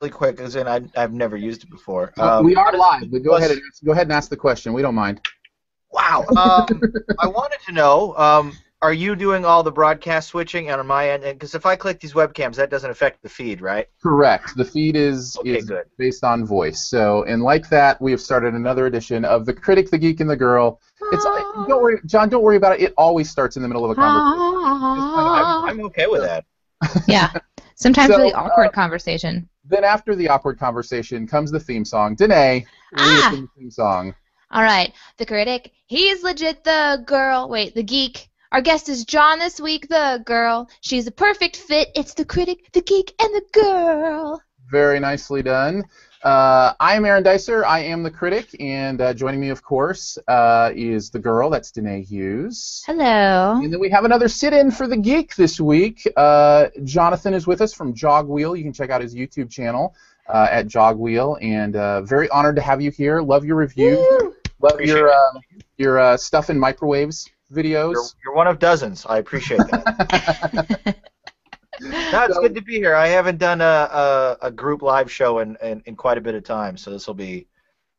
really quick, because I, I've never used it before. Um, we are live, but go plus- ahead and go ahead and ask the question. We don't mind. Wow. Um, I wanted to know, um, are you doing all the broadcast switching on my end? Because if I click these webcams, that doesn't affect the feed, right? Correct. The feed is Okay, is good. based on voice. So, and like that, we have started another edition of the critic, the geek, and the girl. It's don't worry, John. Don't worry about it. It always starts in the middle of a conversation. I'm, I'm okay with that. yeah. Sometimes So, really awkward uh, conversation. Then after the awkward conversation comes the theme song. Danae, Ah! the theme song. All right. The critic, he's legit the girl. Wait, the geek. Our guest is John this week, the girl. She's a perfect fit. It's the critic, the geek, and the girl. Very nicely done. Uh, I am Aaron Dicer. I am the critic, and uh, joining me, of course, uh, is the girl. That's Danae Hughes. Hello. And then we have another sit-in for the geek this week. Uh, Jonathan is with us from Jogwheel. You can check out his YouTube channel uh, at Jogwheel, and uh, very honored to have you here. Love your reviews. Love Appreciate your it. um, your uh, stuff in microwaves videos. You're, you're one of dozens. I appreciate that. no, it's So- good to be here. I haven't done a, a, a group live show in, in, in quite a bit of time, so this will be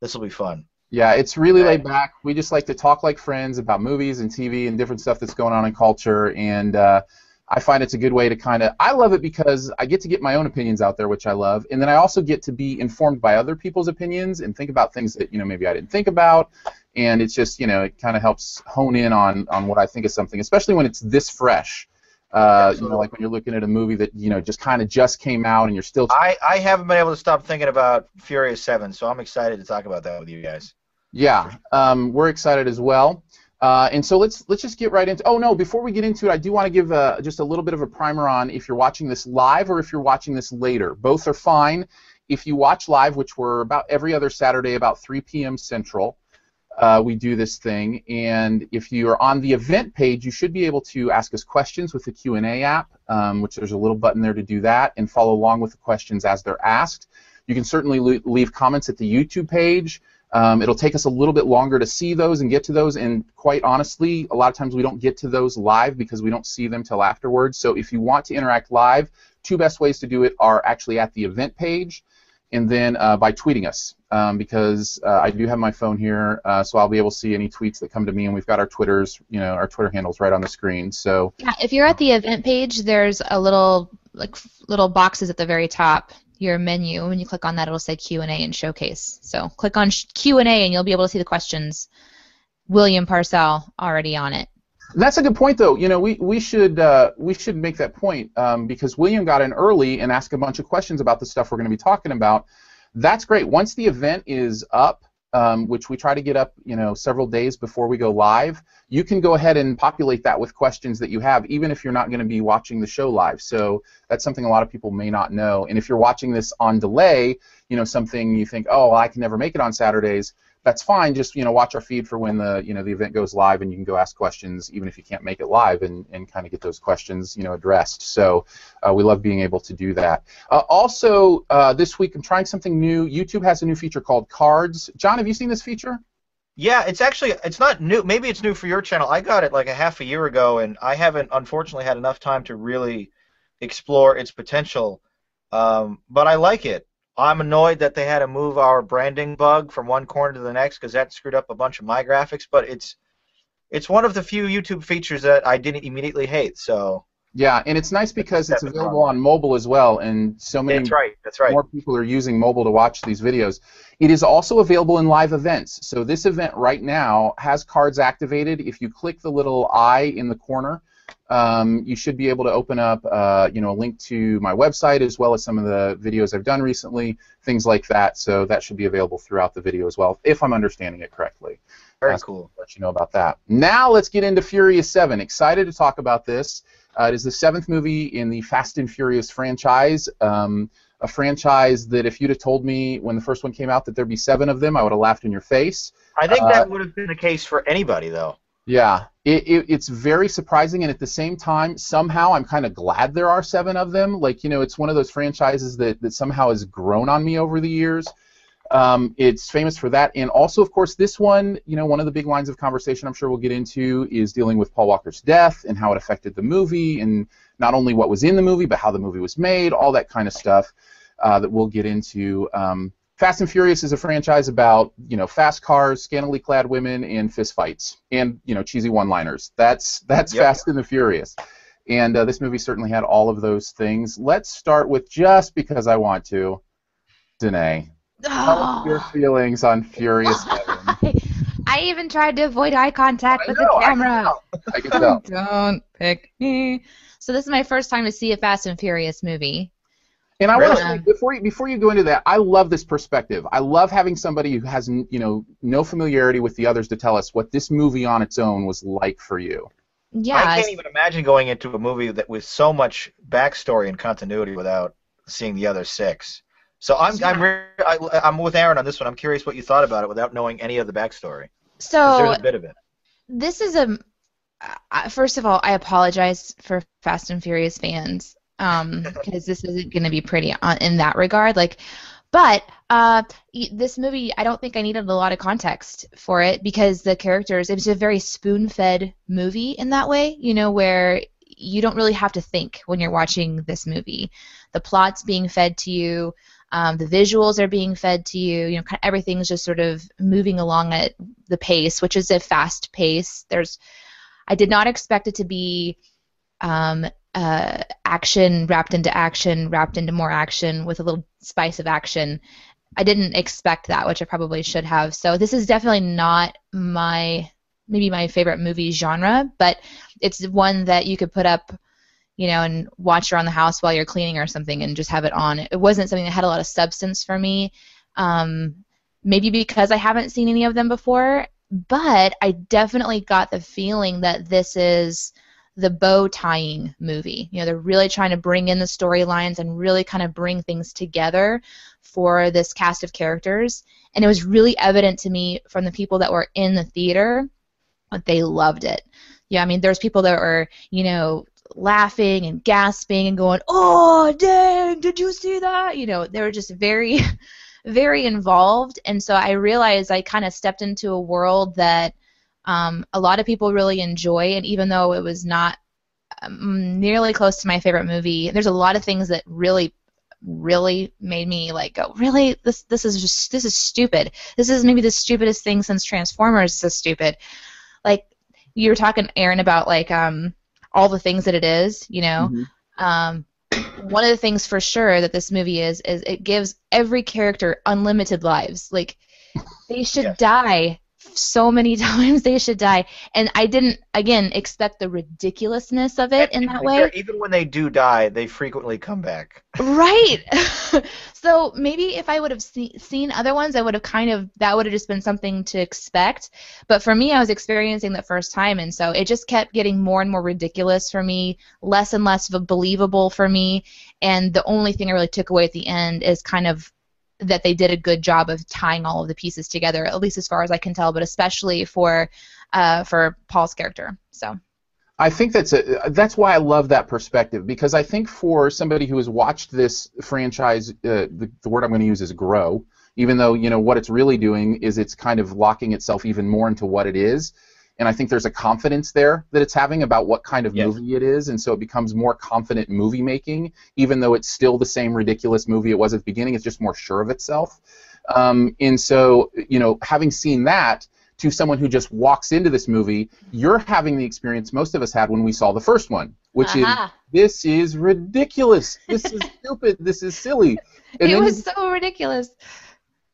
this will be fun. Yeah, it's really laid back. We just like to talk like friends about movies and TV and different stuff that's going on in culture, and uh, I find it's a good way to kind of. I love it because I get to get my own opinions out there, which I love, and then I also get to be informed by other people's opinions and think about things that you know maybe I didn't think about, and it's just you know it kind of helps hone in on on what I think is something, especially when it's this fresh. Uh, you know, like when you're looking at a movie that you know just kind of just came out and you're still I, I haven't been able to stop thinking about Furious Seven, so I'm excited to talk about that with you guys. Yeah, um, we're excited as well. Uh, and so let's let's just get right into. Oh no, before we get into it, I do want to give uh just a little bit of a primer on if you're watching this live or if you're watching this later. Both are fine. If you watch live, which we're about every other Saturday about 3 p.m. Central, uh, we do this thing. And if you are on the event page, you should be able to ask us questions with the Q&A app, um, which there's a little button there to do that, and follow along with the questions as they're asked. You can certainly leave comments at the YouTube page. Um, it'll take us a little bit longer to see those and get to those, and quite honestly, a lot of times we don't get to those live because we don't see them till afterwards. So if you want to interact live, two best ways to do it are actually at the event page, and then uh, by tweeting us, um, because uh, I do have my phone here, uh, so I'll be able to see any tweets that come to me, and we've got our Twitters, you know, our Twitter handles right on the screen. So Yeah, if you're at the event page, there's a little like little boxes at the very top. Your menu. When you click on that, it'll say Q and A and Showcase. So click on Q and A, and you'll be able to see the questions. William Parcell already on it. That's a good point, though. You know, we we should uh, we should make that point um, because William got in early and asked a bunch of questions about the stuff we're going to be talking about. That's great. Once the event is up, um, which we try to get up, you know, several days before we go live, you can go ahead and populate that with questions that you have, even if you're not going to be watching the show live. So that's something a lot of people may not know. And if you're watching this on delay, you know, something you think, oh, well, I can never make it on Saturdays that's fine. Just you know, watch our feed for when the you know the event goes live, and you can go ask questions even if you can't make it live, and, and kind of get those questions you know addressed. So uh, we love being able to do that. Uh, also, uh, this week I'm trying something new. YouTube has a new feature called Cards. John, have you seen this feature? Yeah, it's actually it's not new. Maybe it's new for your channel. I got it like a half a year ago, and I haven't unfortunately had enough time to really explore its potential. Um, but I like it. I'm annoyed that they had to move our branding bug from one corner to the next because that screwed up a bunch of my graphics. But it's it's one of the few YouTube features that I didn't immediately hate. So Yeah, and it's nice because it's available on mobile as well, and so many that's right. That's right. more people are using mobile to watch these videos. It is also available in live events. So this event right now has cards activated. If you click the little eye in the corner, um, you should be able to open up, uh, you know, a link to my website as well as some of the videos I've done recently, things like that. So that should be available throughout the video as well, if I'm understanding it correctly. Very Uh, cool. Let you know about that. Now let's get into Furious Seven. Excited to talk about this. Uh, it is the seventh movie in the Fast and Furious franchise. Um, a franchise that if you'd have told me when the first one came out that there'd be seven of them, I would have laughed in your face. I think Uh, that would have been the case for anybody, though. Yeah, it, it, it's very surprising, and at the same time, somehow I'm kind of glad there are seven of them. Like, you know, it's one of those franchises that, that somehow has grown on me over the years. Um, it's famous for that, and also, of course, this one, you know, one of the big lines of conversation I'm sure we'll get into is dealing with Paul Walker's death and how it affected the movie, and not only what was in the movie, but how the movie was made, all that kind of stuff. uh, that we'll get into. Um, Fast and Furious is a franchise about you know fast cars, scantily clad women, and fistfights, and you know cheesy one-liners. That's that's Yep. Fast and the Furious, and uh, this movie certainly had all of those things. Let's start with just because I want to, Danae. Tell us your feelings on Furious I even tried to avoid eye contact I with know, the I camera. know. I can tell. Don't pick me. So this is my first time to see a Fast and Furious movie. And I want to say before you, before you go into that, I love this perspective. I love having somebody who has you know no familiarity with the others to tell us what this movie on its own was like for you. Yeah, I can't even imagine going into a movie that with so much backstory and continuity without seeing the other six. So I'm I'm re- I, I'm with Aaron on this one. I'm curious what you thought about it without knowing any of the backstory. so there's a bit of it. this is a uh, first of all i apologize for fast and furious fans um because this isn't going to be pretty on, in that regard like but uh this movie i don't think i needed a lot of context for it because the characters it was a very spoon-fed movie in that way you know where you don't really have to think when you're watching this movie. The plot's being fed to you um, the visuals are being fed to you you know kind of everything's just sort of moving along at the pace which is a fast pace. There's I did not expect it to be um, uh, action wrapped into action, wrapped into more action with a little spice of action. I didn't expect that, which I probably should have. So this is definitely not my maybe my favorite movie genre, but it's one that you could put up, you know, and watch around the house while you're cleaning or something, and just have it on. It wasn't something that had a lot of substance for me. Um, maybe because I haven't seen any of them before, but I definitely got the feeling that this is the bow tying movie. You know, they're really trying to bring in the storylines and really kind of bring things together for this cast of characters. And it was really evident to me from the people that were in the theater that they loved it. Yeah, I mean, there's people that were, you know, laughing and gasping and going, "Oh, dang! Did you see that?" You know, they were just very very involved and so i realized i kind of stepped into a world that um, a lot of people really enjoy and even though it was not um, nearly close to my favorite movie there's a lot of things that really really made me like go really this this is just this is stupid this is maybe the stupidest thing since transformers is stupid like you were talking aaron about like um all the things that it is you know Mhm. um, one of the things for sure that this movie is is it gives every character unlimited lives. Like they should Yes. die so many times. They should die, and I didn't again expect the ridiculousness of it in that way. Even when they do die, they frequently come back. Right. so maybe if I would have see- seen other ones, I would have kind of that would have just been something to expect. But for me, I was experiencing the first time, and so it just kept getting more and more ridiculous for me, less and less believable for me. And the only thing I really took away at the end is kind of that they did a good job of tying all of the pieces together, at least as far as I can tell, but especially for uh, for Paul's character. So. I think that's a, that's why I love that perspective because I think for somebody who has watched this franchise, uh, the, the word I'm going to use is grow. Even though you know what it's really doing is it's kind of locking itself even more into what it is, and I think there's a confidence there that it's having about what kind of Yes. movie it is, and so it becomes more confident movie making. Even though it's still the same ridiculous movie it was at the beginning, it's just more sure of itself. Um, and so you know, having seen that, to someone who just walks into this movie, you're having the experience most of us had when we saw the first one, which Aha. is this is ridiculous. This is stupid. This is silly. And it then- was so ridiculous.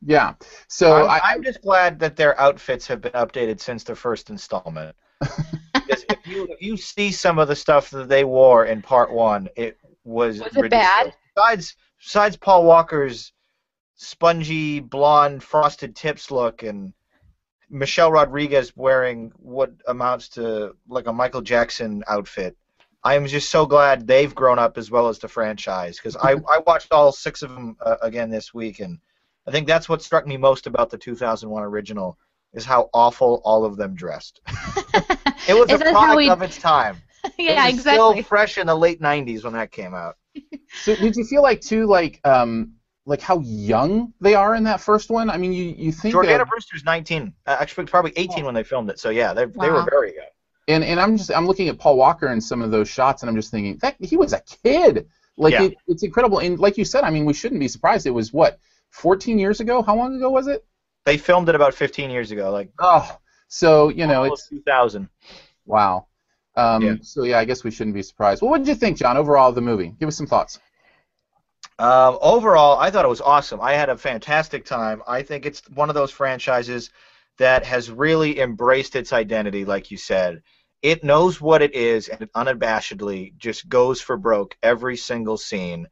Yeah. So I'm, I, I'm just glad that their outfits have been updated since the first installment. because if you if you see some of the stuff that they wore in part one, it was, Was it bad? Besides, besides Paul Walker's spongy blonde frosted tips look and Michelle Rodriguez wearing what amounts to like a Michael Jackson outfit. I am just so glad they've grown up as well as the franchise because I, I watched all six of them uh, again this week and I think that's what struck me most about the 2001 original is how awful all of them dressed. It was a product we- of its time. yeah, it was exactly. Still fresh in the late 90s when that came out. so did you feel like too like um like how young they are in that first one? I mean, you you think Jordana of- Brewster's 19, uh, actually probably 18 when they filmed it. So yeah, they they were very young. and and I'm just I'm looking at Paul Walker in some of those shots, and I'm just thinking that he was a kid. Like Yeah. it, it's incredible, and like you said, I mean, we shouldn't be surprised. It was what 14 years ago. How long ago was it? They filmed it about 15 years ago, like Oh, so you know, it's 2000. wow. Um, Yeah. So yeah, I guess we shouldn't be surprised. Well, what did you think, John, overall of the movie? Give us some thoughts. Um, overall, I thought it was awesome. I had a fantastic time. I think it's one of those franchises that has really embraced its identity, like you said. It knows what it is and it unabashedly just goes for broke every single scene.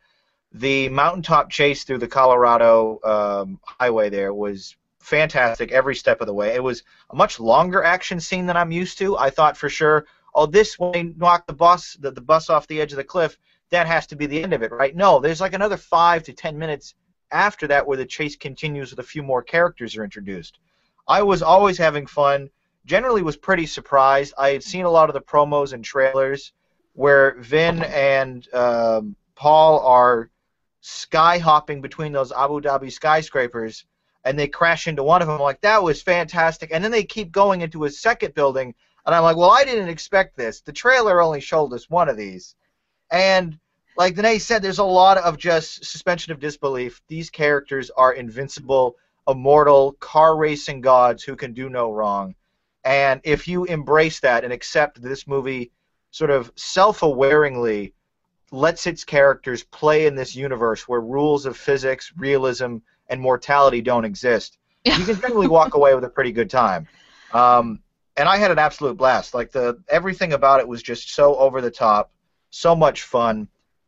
The mountaintop chase through the Colorado um, highway there was fantastic every step of the way. It was a much longer action scene than I'm used to. I thought for sure, oh, this when they knock the bus the, the bus off the edge of the cliff, that has to be the end of it, right? No, there's like another five to ten minutes after that where the chase continues with a few more characters are introduced. I was always having fun. Generally, was pretty surprised. I had seen a lot of the promos and trailers where Vin and um, Paul are sky hopping between those Abu Dhabi skyscrapers, and they crash into one of them. I'm like, that was fantastic. And then they keep going into a second building, and I'm like, well, I didn't expect this. The trailer only showed us one of these. And like Danae said, there's a lot of just suspension of disbelief. These characters are invincible, immortal, car racing gods who can do no wrong. And if you embrace that and accept this movie sort of self awaringly lets its characters play in this universe where rules of physics, realism, and mortality don't exist, you can generally walk away with a pretty good time. Um, and I had an absolute blast. Like the everything about it was just so over the top, so much fun.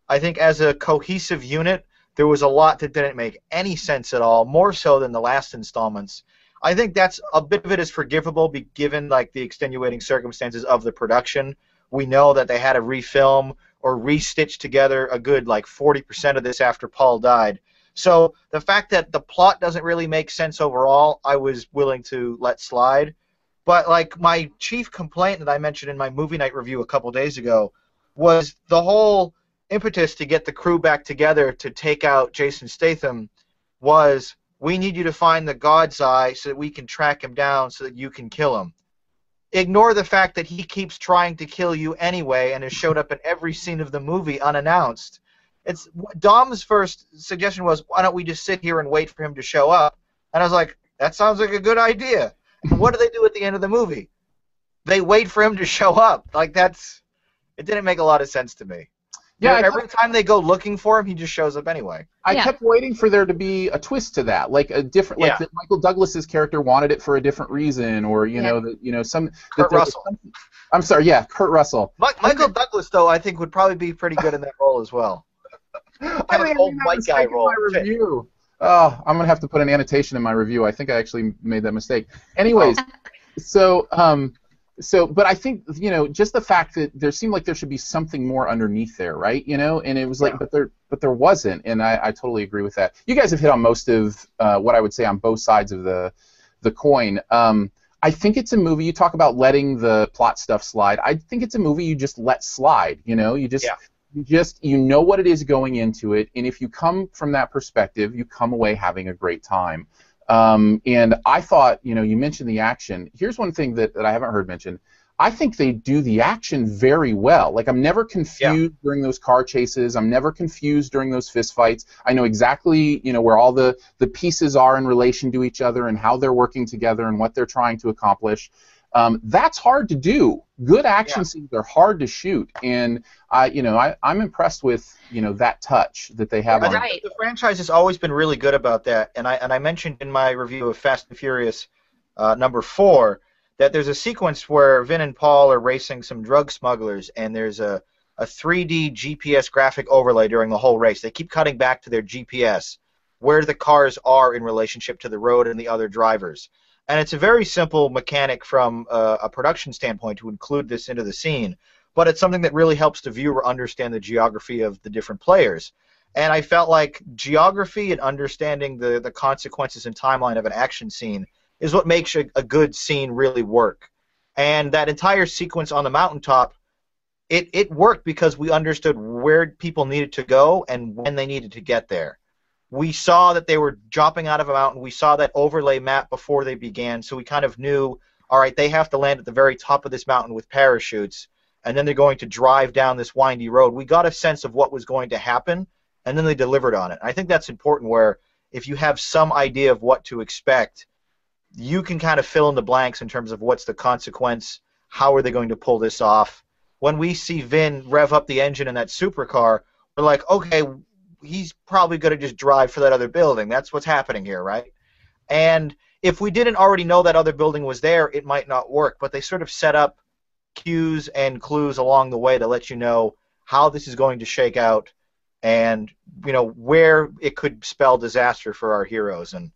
I think as a cohesive unit, there was a lot that didn't make any sense at all, more so than the last installments. I think that's a bit of it is forgivable, be given like the extenuating circumstances of the production. We know that they had to refilm or restitch together a good like 40% of this after Paul died. So the fact that the plot doesn't really make sense overall, I was willing to let slide. But like my chief complaint that I mentioned in my movie night review a couple days ago was the whole impetus to get the crew back together to take out Jason Statham was we need you to find the God's Eye so that we can track him down so that you can kill him. Ignore the fact that he keeps trying to kill you anyway and has showed up in every scene of the movie unannounced. It's Dom's first suggestion was why don't we just sit here and wait for him to show up? And I was like, that sounds like a good idea. What do they do at the end of the movie? They wait for him to show up. Like that's it didn't make a lot of sense to me. Yeah, I every time they go looking for him, he just shows up anyway. I Yeah. kept waiting for there to be a twist to that, like a different, like Yeah. that Michael Douglas's character wanted it for a different reason, or you Yeah. know that you know some. Kurt that Russell. some- I'm sorry, yeah, Kurt Russell. Mi- Michael Douglas, though, I think would probably be pretty good in that role as well. I Kind of think I old white guy role. my review. Oh, I'm gonna have to put an annotation in my review. I think I actually made that mistake. Anyways, so um, so but I think you know just the fact that there seemed like there should be something more underneath there, right? You know, and it was like, Yeah. but there but there wasn't, and I, I totally agree with that. You guys have hit on most of uh, what I would say on both sides of the the coin. Um, I think it's a movie. You talk about letting the plot stuff slide. I think it's a movie you just let slide. You know, you just Yeah. you just you know what it is going into it, and if you come from that perspective, you come away having a great time. Um, and I thought, you know, you mentioned the action. Here's one thing that, that I haven't heard mentioned. I think they do the action very well. Like I'm never confused during those car chases. I'm never confused during those fist fights. I know exactly, you know, where all the the pieces are in relation to each other and how they're working together and what they're trying to accomplish. Um, that's hard to do. Good action Yeah. scenes are hard to shoot, and I, you know, I, I'm impressed with, you know, that touch that they have think Right. The franchise has always been really good about that, and I and I mentioned in my review of Fast and Furious uh, number four that there's a sequence where Vin and Paul are racing some drug smugglers, and there's a a 3D GPS graphic overlay during the whole race. They keep cutting back to their GPS, where the cars are in relationship to the road and the other drivers. And it's a very simple mechanic from uh, a production standpoint to include this into the scene, but it's something that really helps the viewer understand the geography of the different players. And I felt like geography and understanding the, the consequences and timeline of an action scene is what makes a, a good scene really work. And that entire sequence on the mountaintop, it, it worked because we understood where people needed to go and when they needed to get there. We saw that they were dropping out of a mountain. We saw that overlay map before they began, so we kind of knew, all right, they have to land at the very top of this mountain with parachutes. and then they're going to drive down this windy road. We got a sense of what was going to happen, and then they delivered on it. I think that's important. Where if you have some idea of what to expect, you can kind of fill in the blanks in terms of what's the consequence, how are they going to pull this off. When we see Vin rev up the engine in that supercar, we're like, okay, he's probably going to just drive for that other building. That's what's happening here, right? And if we didn't already know that other building was there, it might not work. But they sort of set up cues and clues along the way to let you know how this is going to shake out and you know where it could spell disaster for our heroes and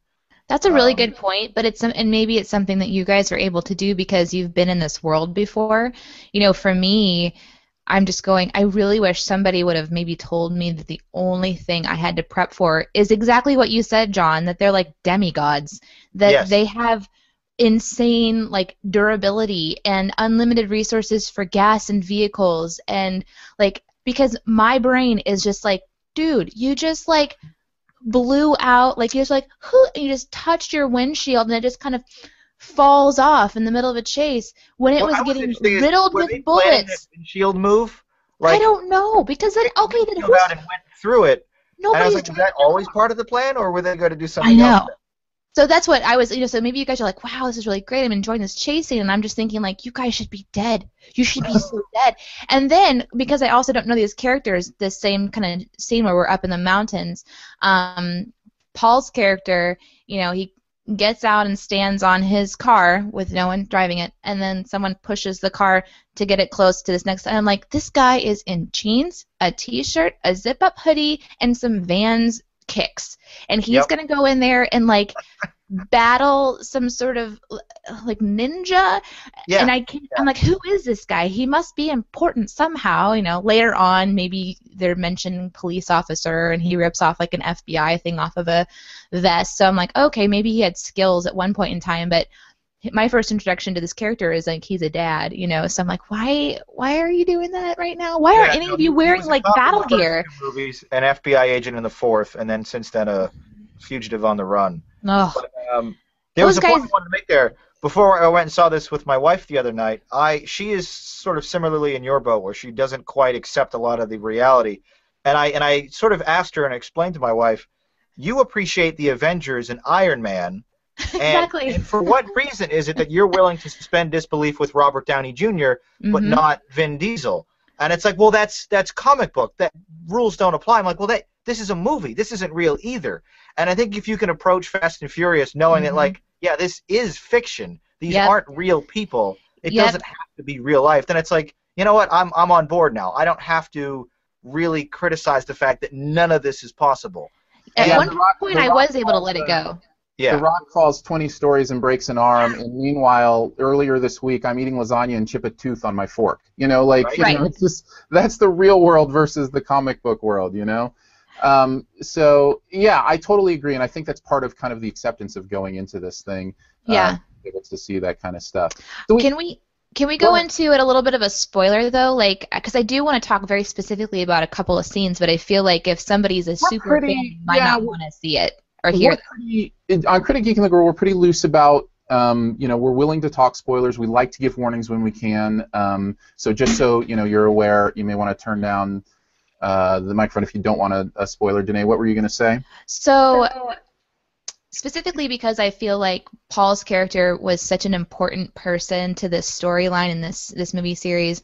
that's a really Um, good point, but it's some, and maybe it's something that you guys are able to do because you've been in this world before. You know, for me, I'm just going. I really wish somebody would have maybe told me that the only thing I had to prep for is exactly what you said, John. That they're like demigods. That Yes. they have insane like durability and unlimited resources for gas and vehicles and like because my brain is just like, dude, you just like blew out like you just like who you just touched your windshield and it just kind of falls off in the middle of a chase when it What was getting riddled with bullets. shield move I don't know because then okay then they who's out and went through it and I was like, is that always part of the plan or were they going to do something? I know. else So that's what I was, you know. So maybe you guys are like, "Wow, this is really great. I'm enjoying this chasing," and I'm just thinking, like, you guys should be dead. You should be so dead. And then because I also don't know these characters, the same kind of scene where we're up in the mountains, um, Paul's character, you know, he gets out and stands on his car with no one driving it, and then someone pushes the car to get it close to this next. And I'm like, this guy is in jeans, a t-shirt, a zip-up hoodie, and some Vans kicks, and he's Yep. gonna go in there and like battle some sort of like ninja. yeah And I can't, I'm like, who is this guy? He must be important somehow. You know, later on, maybe they're mentioning police officer, and he rips off like an FBI thing off of a vest. So I'm like, okay, maybe he had skills at one point in time, but my first introduction to this character is like he's a dad, you know. So I'm like, why, why are you doing that right now? Why Yeah, aren't any no, of you wearing like cop in the battle gear? movies an FBI agent in the fourth and then since then a fugitive on the run Ugh. Um, there was Those a point I wanted to make there. Before I went and saw this with my wife the other night, I she is sort of similarly in your boat where she doesn't quite accept a lot of the reality, and I and I sort of asked her and explained to my wife, you appreciate the Avengers and Iron Man, Exactly. and for what reason is it that you're willing to suspend disbelief with Robert Downey Jr. but Mhm. not Vin Diesel? And it's like, well, that's that's comic book. That rules don't apply. I'm like, well, that this is a movie. This isn't real either. And I think if you can approach Fast and Furious knowing that, Mhm. like, yeah, this is fiction. These Yep. aren't real people. It Yep. doesn't have to be real life. Then it's like, you know what? I'm I'm on board now. I don't have to really criticize the fact that none of this is possible. At Yeah, one Rock- point, The I Rock was able to let it uh, go. Yeah. The Rock falls 20 stories and breaks an arm, and meanwhile, earlier this week, I'm eating lasagna and chip a tooth on my fork. You know, like Right. you know, it's just that's the real world versus the comic book world. You know, um, so yeah, I totally agree, and I think that's part of kind of the acceptance of going into this thing. Yeah. um, able to see that kind of stuff. So we, Can we can we Go go into it a little bit of a spoiler though, like because I do want to talk very specifically about a couple of scenes, but I feel like if somebody's a super pretty- fan, you might yeah, not want to see it or hear we're them. pretty, on Critic Geek and the Girl, we're pretty loose about. Um, you know, we're willing to talk spoilers. We like to give warnings when we can. Um, so just so you know, you're aware, you may want to turn down uh, the microphone if you don't want a, a spoiler. Danae, what were you going to say? So specifically because I feel like Paul's character was such an important person to this storyline in this this movie series.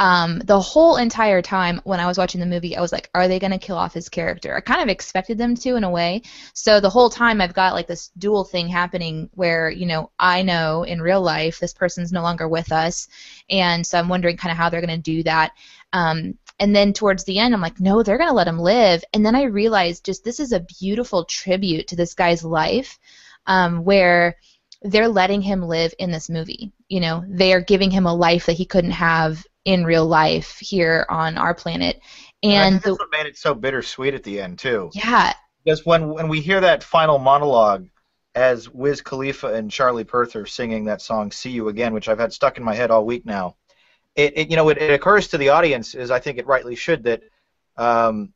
Um, the whole entire time when I was watching the movie, I was like, are they going to kill off his character? I kind of expected them to in a way. So the whole time I've got like this dual thing happening where, you know, I know in real life this person's no longer with us. And so I'm wondering kind of how they're going to do that. Um, and then towards the end, I'm like, no, they're going to let him live. And then I realized just this is a beautiful tribute to this guy's life um, where they're letting him live in this movie. You know, they are giving him a life that he couldn't have in real life here on our planet. And think the, that's what made it so bittersweet at the end too. yeah, Because when when we hear that final monologue as Wiz Khalifa and Charlie Puth are singing that song "See You Again," which I've had stuck in my head all week now, it, it you know it, it occurs to the audience, as I think it rightly should, that um,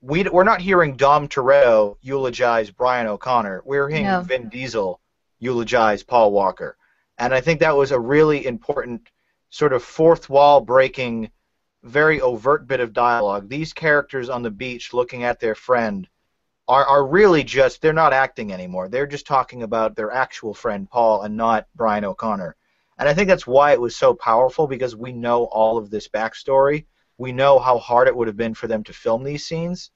we we're not hearing Dom Toretto eulogize Brian O'Conner. We're hearing No. Vin Diesel eulogize Paul Walker, and I think that was a really important sort of fourth wall breaking, very overt bit of dialogue. These characters on the beach looking at their friend are, are really just, they're not acting anymore. They're just talking about their actual friend Paul and not Brian O'Conner. And I think that's why it was so powerful because we know all of this backstory. We know how hard it would have been for them to film these scenes.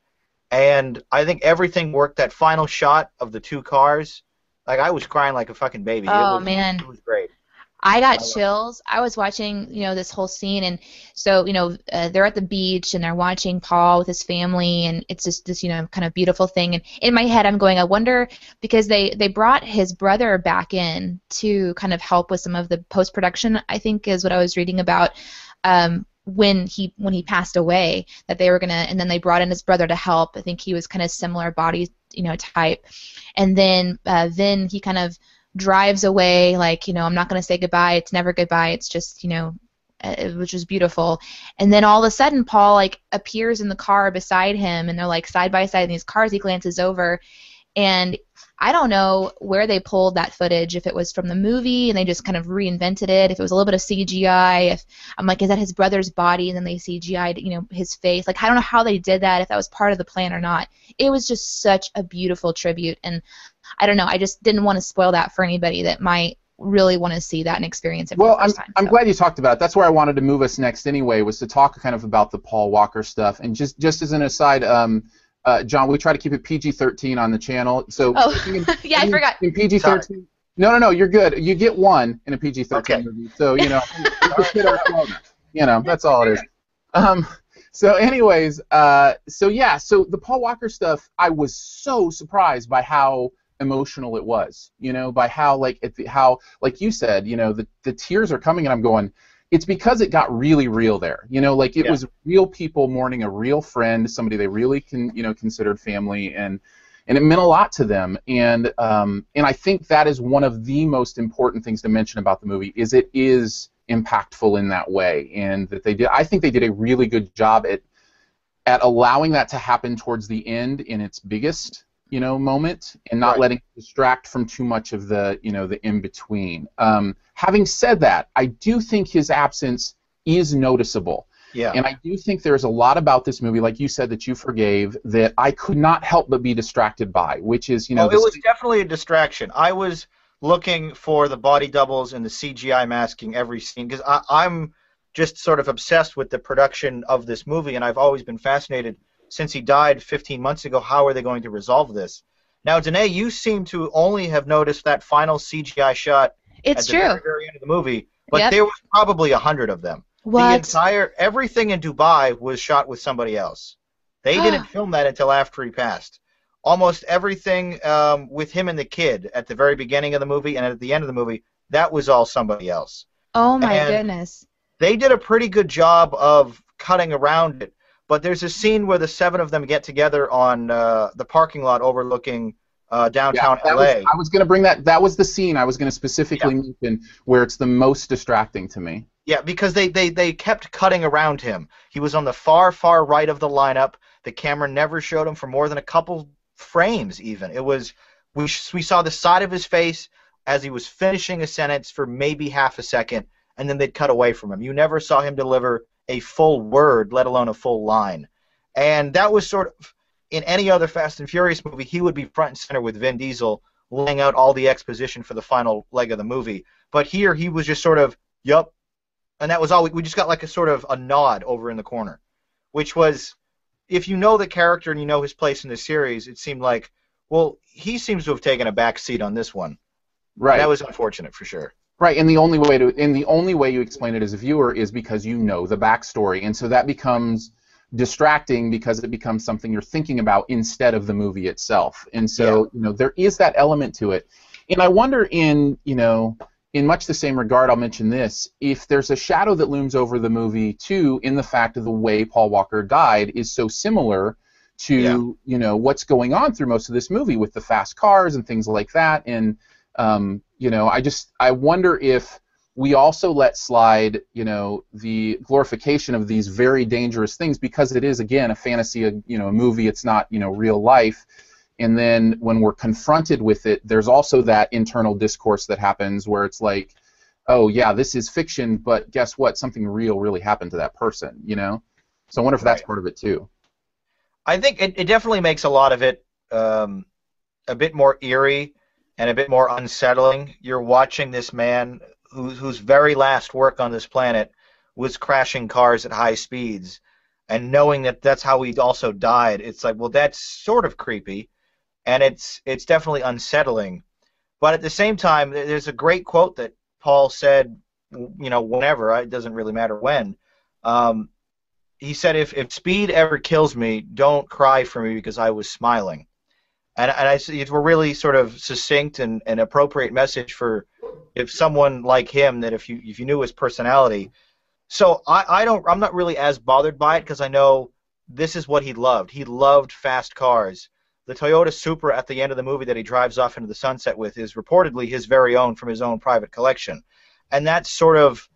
And I think everything worked. That final shot of the two cars, like I was crying like a fucking baby. Oh it was, man, it was great. I got chills. I was watching, you know, this whole scene, and so, you know, uh, they're at the beach and they're watching Paul with his family, and it's just this, you know, kind of beautiful thing. And in my head, I'm going, I wonder because they they brought his brother back in to kind of help with some of the post production. I think is what I was reading about. Um, when he when he passed away that they were gonna and then they brought in his brother to help i think he was kind of similar body you know type and then uh, then he kind of drives away like you know i'm not going to say goodbye it's never goodbye it's just you know uh, which was beautiful and then all of a sudden paul like appears in the car beside him and they're like side by side in these cars he glances over and I don't know where they pulled that footage. If it was from the movie and they just kind of reinvented it. If it was a little bit of CGI. If I'm like, is that his brother's body? And then they CGI'd, you know, his face. Like I don't know how they did that. If that was part of the plan or not. It was just such a beautiful tribute, and I don't know. I just didn't want to spoil that for anybody that might really want to see that and experience it. well, I'm time, I'm so. glad you talked about it. That's where I wanted to move us next anyway. Was to talk kind of about the Paul Walker stuff, and just just as an aside. Um, uh, John, we try to keep it PG-13 on the channel. So oh, in, yeah, I forgot. In PG-13. No, no, no. You're good. You get one in a PG-13 okay. movie. So you know, you know, that's all it is. Um, so, anyways, uh, so yeah, so the Paul Walker stuff, I was so surprised by how emotional it was. You know, by how like it, how like you said, you know, the the tears are coming, and I'm going it's because it got really real there. You know, like it yeah. was real people mourning a real friend, somebody they really can, you know, considered family, and and it meant a lot to them. And um, and I think that is one of the most important things to mention about the movie is it is impactful in that way, and that they did. I think they did a really good job at at allowing that to happen towards the end in its biggest you know moment and not right. letting it distract from too much of the you know the in between um, having said that i do think his absence is noticeable. Yeah. And i do think there's a lot about this movie like you said that you forgave that i could not help but be distracted by which is you know oh, it was definitely a distraction. I was looking for the body doubles and the cgi masking every scene because i'm just sort of obsessed with the production of this movie and i've always been fascinated since he died 15 months ago, how are they going to resolve this? Now, Danae, you seem to only have noticed that final CGI shot it's at the true. very, very end of the movie, but Yep. there was probably a hundred of them. The entire everything in Dubai was shot with somebody else. They didn't film that until after he passed. Almost everything um, with him and the kid at the very beginning of the movie and at the end of the movie, that was all somebody else. oh my and- goodness. They did a pretty good job of cutting around it. But there's a scene where the seven of them get together on uh, the parking lot overlooking uh, downtown that LA. was, I was going to bring that. That was the scene I was going to specifically mention where it's the most distracting to me. Yeah, because they, they, they kept cutting around him. He was on the far, far right of the lineup. The camera never showed him for more than a couple frames, even. It was we, we saw the side of his face as he was finishing a sentence for maybe half a second, and then they'd cut away from him. You never saw him deliver a full word, let alone a full line. And that was sort of in any other Fast and Furious movie, he would be front and center with Vin Diesel laying out all the exposition for the final leg of the movie. But here he was just sort of, yup. And that was all. We, we just got like a sort of a nod over in the corner, which was, if you know the character and you know his place in the series, it seemed like, well, he seems to have taken a back seat on this one. Right. That was unfortunate for sure. Right, and the only way to and the only way you explain it as a viewer is because you know the backstory, and so that becomes distracting because it becomes something you're thinking about instead of the movie itself. And so, you know, there is that element to it. And I wonder in, you know, in much the same regard, I'll mention this, if there's a shadow that looms over the movie too in the fact of the way Paul Walker died is so similar to, Yeah. you know, what's going on through most of this movie with the fast cars and things like that and um, you know, I just I wonder if we also let slide, you know, the glorification of these very dangerous things because it is again a fantasy, a, you know, a movie. It's not you know real life. And then when we're confronted with it, there's also that internal discourse that happens where it's like, oh yeah, this is fiction, but guess what? Something real really happened to that person. You know. So I wonder if that's Right. part of it too. I think it, it definitely makes a lot of it um, a bit more eerie and a bit more unsettling. You're watching this man who, whose very last work on this planet was crashing cars at high speeds, and knowing that that's how he also died. It's like, well, that's sort of creepy, and it's it's definitely unsettling. But at the same time, there's a great quote that Paul said, you know, whenever it doesn't really matter when. Um, he said, if, if speed ever kills me, don't cry for me because I was smiling. And, and I it's a really sort of succinct and, and appropriate message for if someone like him that if you if you knew his personality. So I, I don't I'm not really as bothered by it because I know this is what he loved. He loved fast cars. The Toyota Supra at the end of the movie that he drives off into the sunset with is reportedly his very own from his own private collection. And that's sort of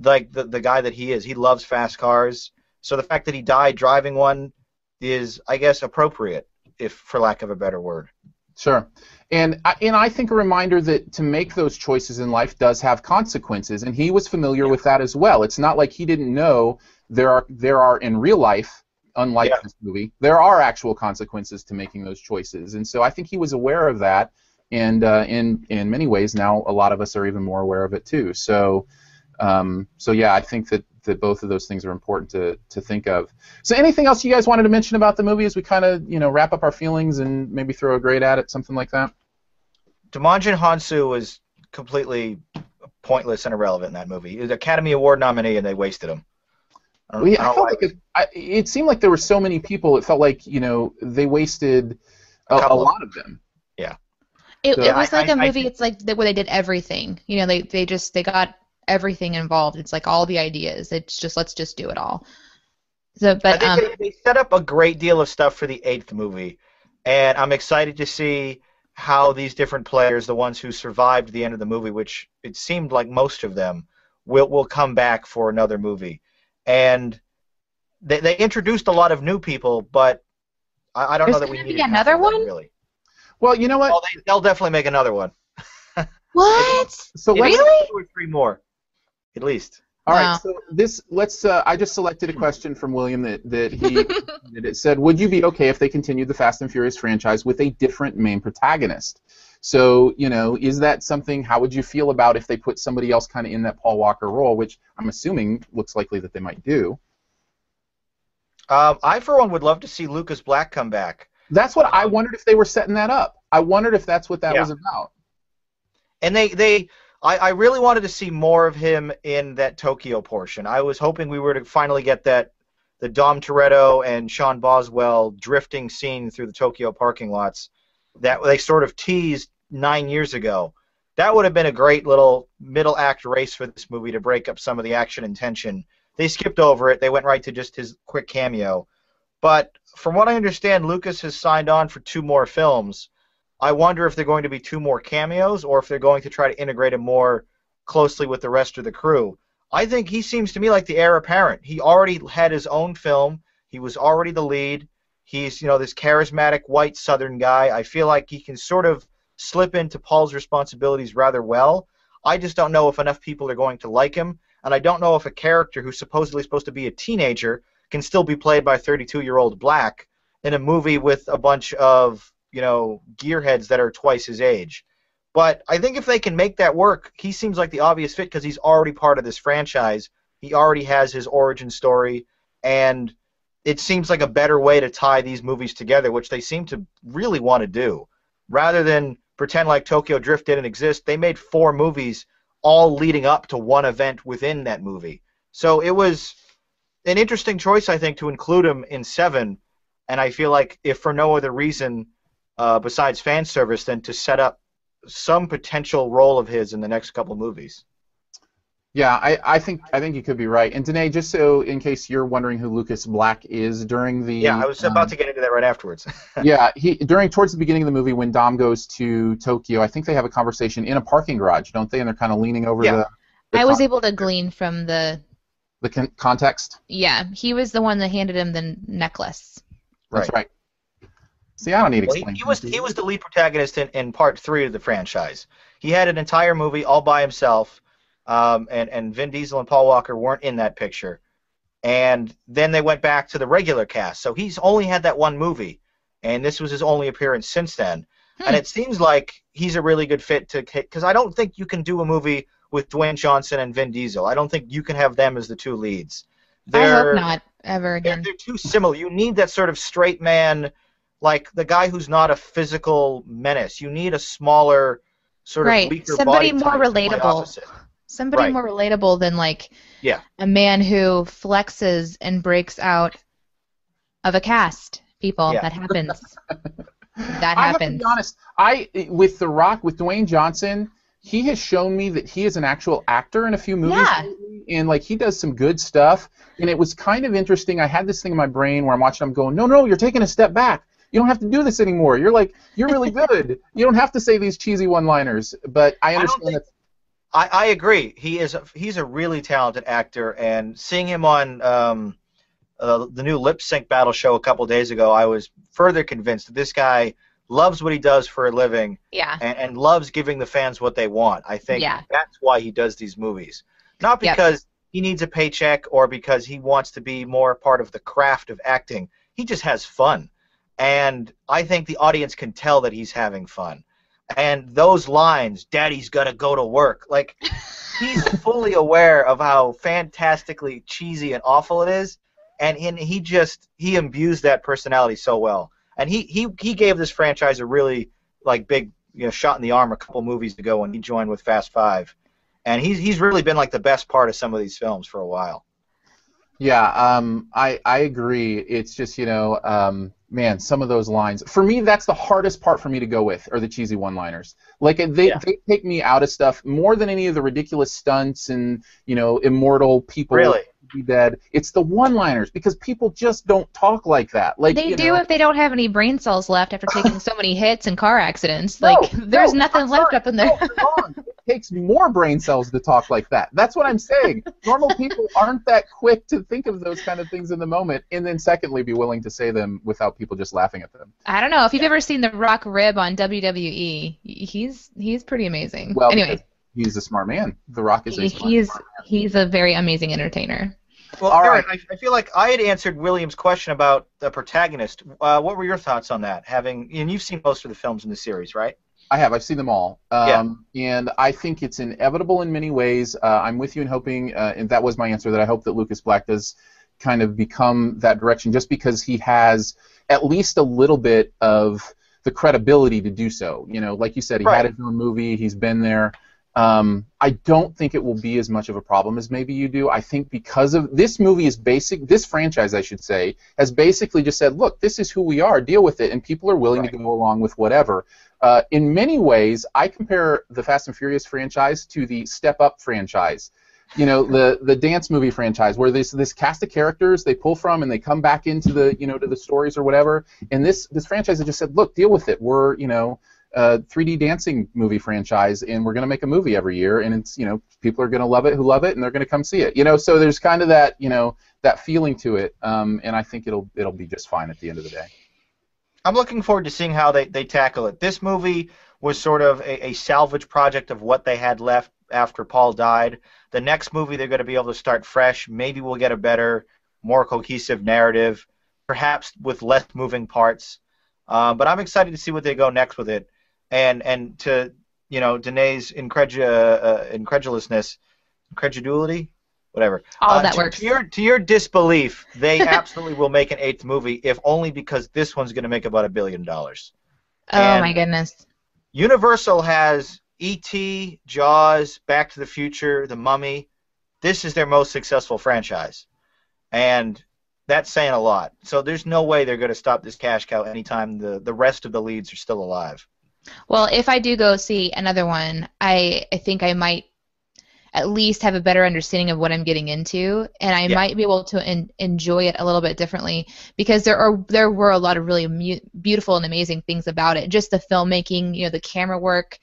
like the, the guy that he is. He loves fast cars. So the fact that he died driving one is, I guess, appropriate, if for lack of a better word. Sure. And I, and I think a reminder that to make those choices in life does have consequences, and he was familiar with that as well. It's not like he didn't know there are there are in real life, unlike Yeah. this movie, there are actual consequences to making those choices, and so I think he was aware of that. And uh, in in many ways now, a lot of us are even more aware of it too. So, um, so yeah, I think that, that both of those things are important to, to think of. So, anything else you guys wanted to mention about the movie as we kind of you know wrap up our feelings and maybe throw a grade at it, something like that? Djimon Hounsou was completely pointless and irrelevant in that movie. He was an Academy Award nominee, and they wasted him. I Well, yeah, I I felt like it, I, it seemed like there were so many people. It felt like you know they wasted a, a couple of lot of them. It, So it was like a I- I movie. think- it's like the, where they did everything. You know, they they just they got everything involved. It's like all the ideas. It's just let's just do it all. So, but um, they, they set up a great deal of stuff for the eighth movie, and I'm excited to see how these different players, the ones who survived the end of the movie, which it seemed like most of them, will will come back for another movie. And they, they introduced a lot of new people, but I, I don't There's know that we need another one? really. Well, you know what? Oh, they, they'll definitely make another one. what? so At let's, Really? Two or three more, at least. all right. Wow. So this let's. Uh, I just selected a question from William that that he that it said, "Would you be okay if they continued the Fast and Furious franchise with a different main protagonist?" So you know, is that something? How would you feel about if they put somebody else kind of in that Paul Walker role, which I'm assuming looks likely that they might do? Um, I, for one, would love to see Lucas Black come back. That's what I wondered if they were setting that up. I wondered if that's what that Yeah. was about. and they they I, I really wanted to see more of him in that Tokyo portion. I was hoping we were to finally get that the Dom Toretto and Sean Boswell drifting scene through the Tokyo parking lots that they sort of teased nine years ago. That would have been a great little middle act race for this movie to break up some of the action and tension. They skipped over it. They went right to just his quick cameo. But from what I understand, Lucas has signed on for two more films. I wonder if they're going to be two more cameos or if they're going to try to integrate him more closely with the rest of the crew. I think he seems to me like the heir apparent. He already had his own film. He was already the lead. He's, you know, this charismatic white southern guy. I feel like he can sort of slip into Paul's responsibilities rather well. I just don't know if enough people are going to like him, and I don't know if a character who's supposedly supposed to be a teenager can still be played by a 32-year-old Black in a movie with a bunch of you know gearheads that are twice his age. But I think if they can make that work, he seems like the obvious fit because he's already part of this franchise. He already has his origin story, and it seems like a better way to tie these movies together, which they seem to really want to do. Rather than pretend like Tokyo Drift didn't exist, they made four movies all leading up to one event within that movie. So it was an interesting choice, I think, to include him in seven. And I feel like, if for no other reason uh, besides fan service, than to set up some potential role of his in the next couple movies. Yeah, I, I think I think you could be right. And Danae, just so in case you're wondering who Lucas Black is during the Yeah, I was um, about to get into that right afterwards. yeah, he during towards the beginning of the movie when Dom goes to Tokyo, I think they have a conversation in a parking garage, don't they? And they're kind of leaning over Yeah. the the, I was con- able to glean from the the con- context. yeah. He was the one that handed him the necklace. That's right. See, I don't need Well, he, he was he was the lead protagonist in, in part three of the franchise. He had an entire movie all by himself, um, and and Vin Diesel and Paul Walker weren't in that picture, and then they went back to the regular cast. So he's only had that one movie, and this was his only appearance since then. Hmm. And it seems like he's a really good fit to because I don't think you can do a movie with Dwayne Johnson and Vin Diesel. I don't think you can have them as the two leads. I They're, hope not ever They're, again. they're too similar. You need that sort of straight man, like the guy who's not a physical menace. You need a smaller, sort of weaker Somebody body more type to play relatable. Somebody Right. more relatable than like Yeah. a man who flexes and breaks out of a cast. People, Yeah. that happens. that happens. I have to be honest. I with The Rock with Dwayne Johnson, he has shown me that he is an actual actor in a few movies, Yeah. and like he does some good stuff. And it was kind of interesting. I had this thing in my brain where I'm watching. I'm going, no, no, you're taking a step back. You don't have to do this anymore. You're like, you're really good. you don't have to say these cheesy one-liners. But I don't understand think- that. I, I agree. He is a, he's a really talented actor, and seeing him on um, uh, the new lip sync battle show a couple days ago, I was further convinced that this guy loves what he does for a living Yeah. and, and loves giving the fans what they want. I think Yeah. that's why he does these movies, not Yep. because he needs a paycheck or because he wants to be more part of the craft of acting. He just has fun, and I think the audience can tell that he's having fun. And those lines, "Daddy's gotta go to work," like he's fully aware of how fantastically cheesy and awful it is, and, and he just he imbues that personality so well. And he he he gave this franchise a really like big you know shot in the arm a couple movies ago when he joined with Fast Five, and he's he's really been like the best part of some of these films for a while. Yeah, um, I I agree. It's just you know, um, man, some of those lines. For me, that's the hardest part for me to go with, are the cheesy one-liners. Like they Yeah. they take me out of stuff more than any of the ridiculous stunts and you know, immortal people Really, be dead. It's the one-liners because people just don't talk like that. Like They do know, if they don't have any brain cells left after taking so many hits and car accidents. No, Like there's no, nothing I'm left sorry. up in there. No. It takes more brain cells to talk like that. That's what I'm saying. Normal people aren't that quick to think of those kind of things in the moment, and then secondly, be willing to say them without people just laughing at them. I don't know if you've ever seen The Rock rib on WWE. He's he's pretty amazing. Well, anyway, he's a smart man. The Rock is a smart he's man. he's a very amazing entertainer. Well, All Aaron, right. I, I feel like I had answered William's question about the protagonist. Uh, what were your thoughts on that? Having and you've seen most of the films in the series, right? I have. I've seen them all. Um, And I think it's inevitable in many ways. Uh, I'm with you in hoping, uh, and that was my answer, that I hope that Lucas Black does kind of become that direction just because he has at least a little bit of the credibility to do so. You know, like you said, he Right. had his own movie, he's been there. Um, I don't think it will be as much of a problem as maybe you do. I think because of this movie is basic, this franchise, I should say, has basically just said, look, this is who we are, deal with it, and people are willing to go along with whatever. Uh, in many ways, I compare the Fast and Furious franchise to the Step Up franchise. You know, the the dance movie franchise, where this this cast of characters they pull from and they come back into the you know to the stories or whatever. And this this franchise has just said, look, deal with it. We're you know a 3D dancing movie franchise, and we're going to make a movie every year, and it's you know people are going to love it who love it, and they're going to come see it. You know, so there's kind of that you know that feeling to it, um, and I think it'll it'll be just fine at the end of the day. I'm looking forward to seeing how they, they tackle it. This movie was sort of a, a salvage project of what they had left after Paul died. The next movie, they're going to be able to start fresh. Maybe we'll get a better, more cohesive narrative, perhaps with less moving parts. Uh, but I'm excited to see what they go next with it. And and to you know Danae's incredu- uh, incredulousness, incredulity, whatever. All Uh, that to, works. To your, to your disbelief, they absolutely will make an eighth movie, if only because this one's going to make about a billion dollars. oh and- my goodness. Universal has E.T., Jaws, Back to the Future, The Mummy. This is their most successful franchise. And that's saying a lot. So there's no way they're going to stop this cash cow anytime the, the rest of the leads are still alive. Well, if I do go see another one, I I think I might at least have a better understanding of what I'm getting into, and I Yeah. might be able to en- enjoy it a little bit differently because there are there were a lot of really mu- beautiful and amazing things about it. Just the filmmaking, you know, the camera work,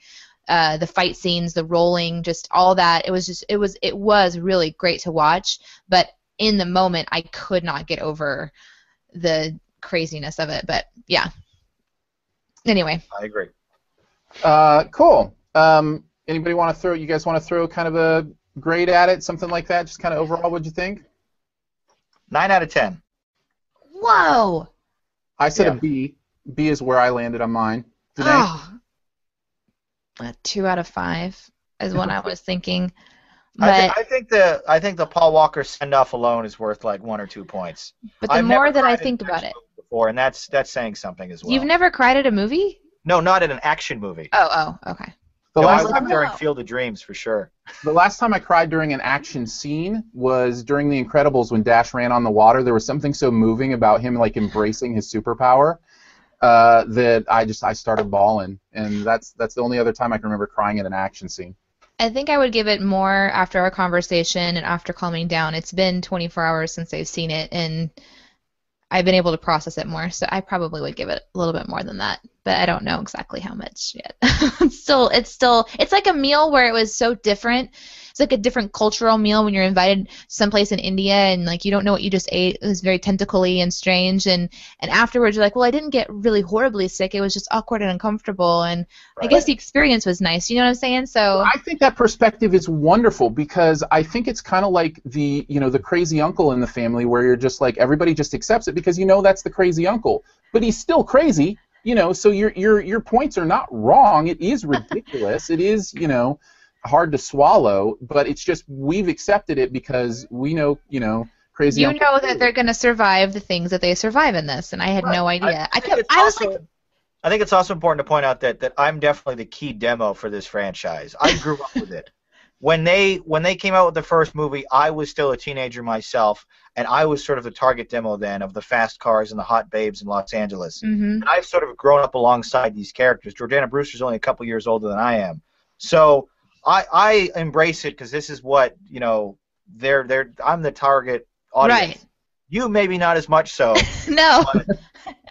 uh, the fight scenes, the rolling, just all that. It was just it was it was really great to watch, but in the moment, I could not get over the craziness of it. But yeah. Anyway, I agree. Uh, cool. Um, anybody want to throw? You guys want to throw kind of a grade at it, something like that? Just kind of overall, what'd you think? Nine out of ten. Whoa. I said Yeah. a B. B is where I landed on mine. Danae? Oh. A two out of five is what I was thinking. I, But I think the I think the Paul Walker send off alone is worth like one or two points. but the I've more that I think about it, movie before, and that's that's saying something as well. you've never cried at a movie? No, not in an action movie. Oh, oh, okay. The no, I last was time during Field of Dreams for sure. The last time I cried during an action scene was during The Incredibles when Dash ran on the water. There was something so moving about him like embracing his superpower uh, that I just I started bawling, and that's that's the only other time I can remember crying in an action scene. I think I would give it more after our conversation and after calming down. It's been 24 hours since I've seen it, and I've been able to process it more. So I probably would give it a little bit more than that, but I don't know exactly how much yet. it's still, it's still, it's like a meal where it was so different. It's like a different cultural meal when you're invited someplace in India and like you don't know what you just ate. It was very tentacly and strange, and and afterwards you're like, well, I didn't get really horribly sick. It was just awkward and uncomfortable, and I guess the experience was nice. You know what I'm saying? So. I think that perspective is wonderful because I think it's kind of like the you know the crazy uncle in the family where you're just like everybody just accepts it because you know that's the crazy uncle, but he's still crazy, you know. So your your your points are not wrong. It is ridiculous. it is you know hard to swallow, but it's just we've accepted it because we know you know crazy. you know crazy. that they're going to survive the things that they survive in this, and I had no idea. I, think kept, it's I was also- like, I think it's also important to point out that that I'm definitely the key demo for this franchise. I grew up with it. When they when they came out with the first movie, I was still a teenager myself, and I was sort of the target demo then of the fast cars and the hot babes in Los Angeles. hmm And I've sort of grown up alongside these characters. Jordana Brewster's only a couple years older than I am, so I I embrace it because this is what you know. They're they're I'm the target audience. Right. You maybe not as much so. no,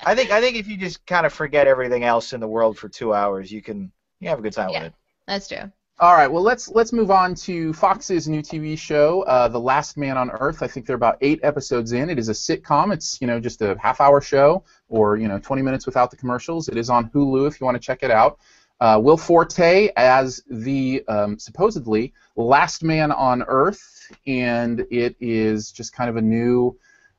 I think I think if you just kind of forget everything else in the world for two hours, you can you have a good time Yeah. with it. that's true. All right, well let's let's move on to Fox's new TV show, uh, The Last Man on Earth. I think they're about eight episodes in. It is a sitcom. It's you know just a half-hour show, or you know 20 minutes without the commercials. It is on Hulu if you want to check it out. Uh, Will Forte as the um, supposedly last man on Earth, and it is just kind of a new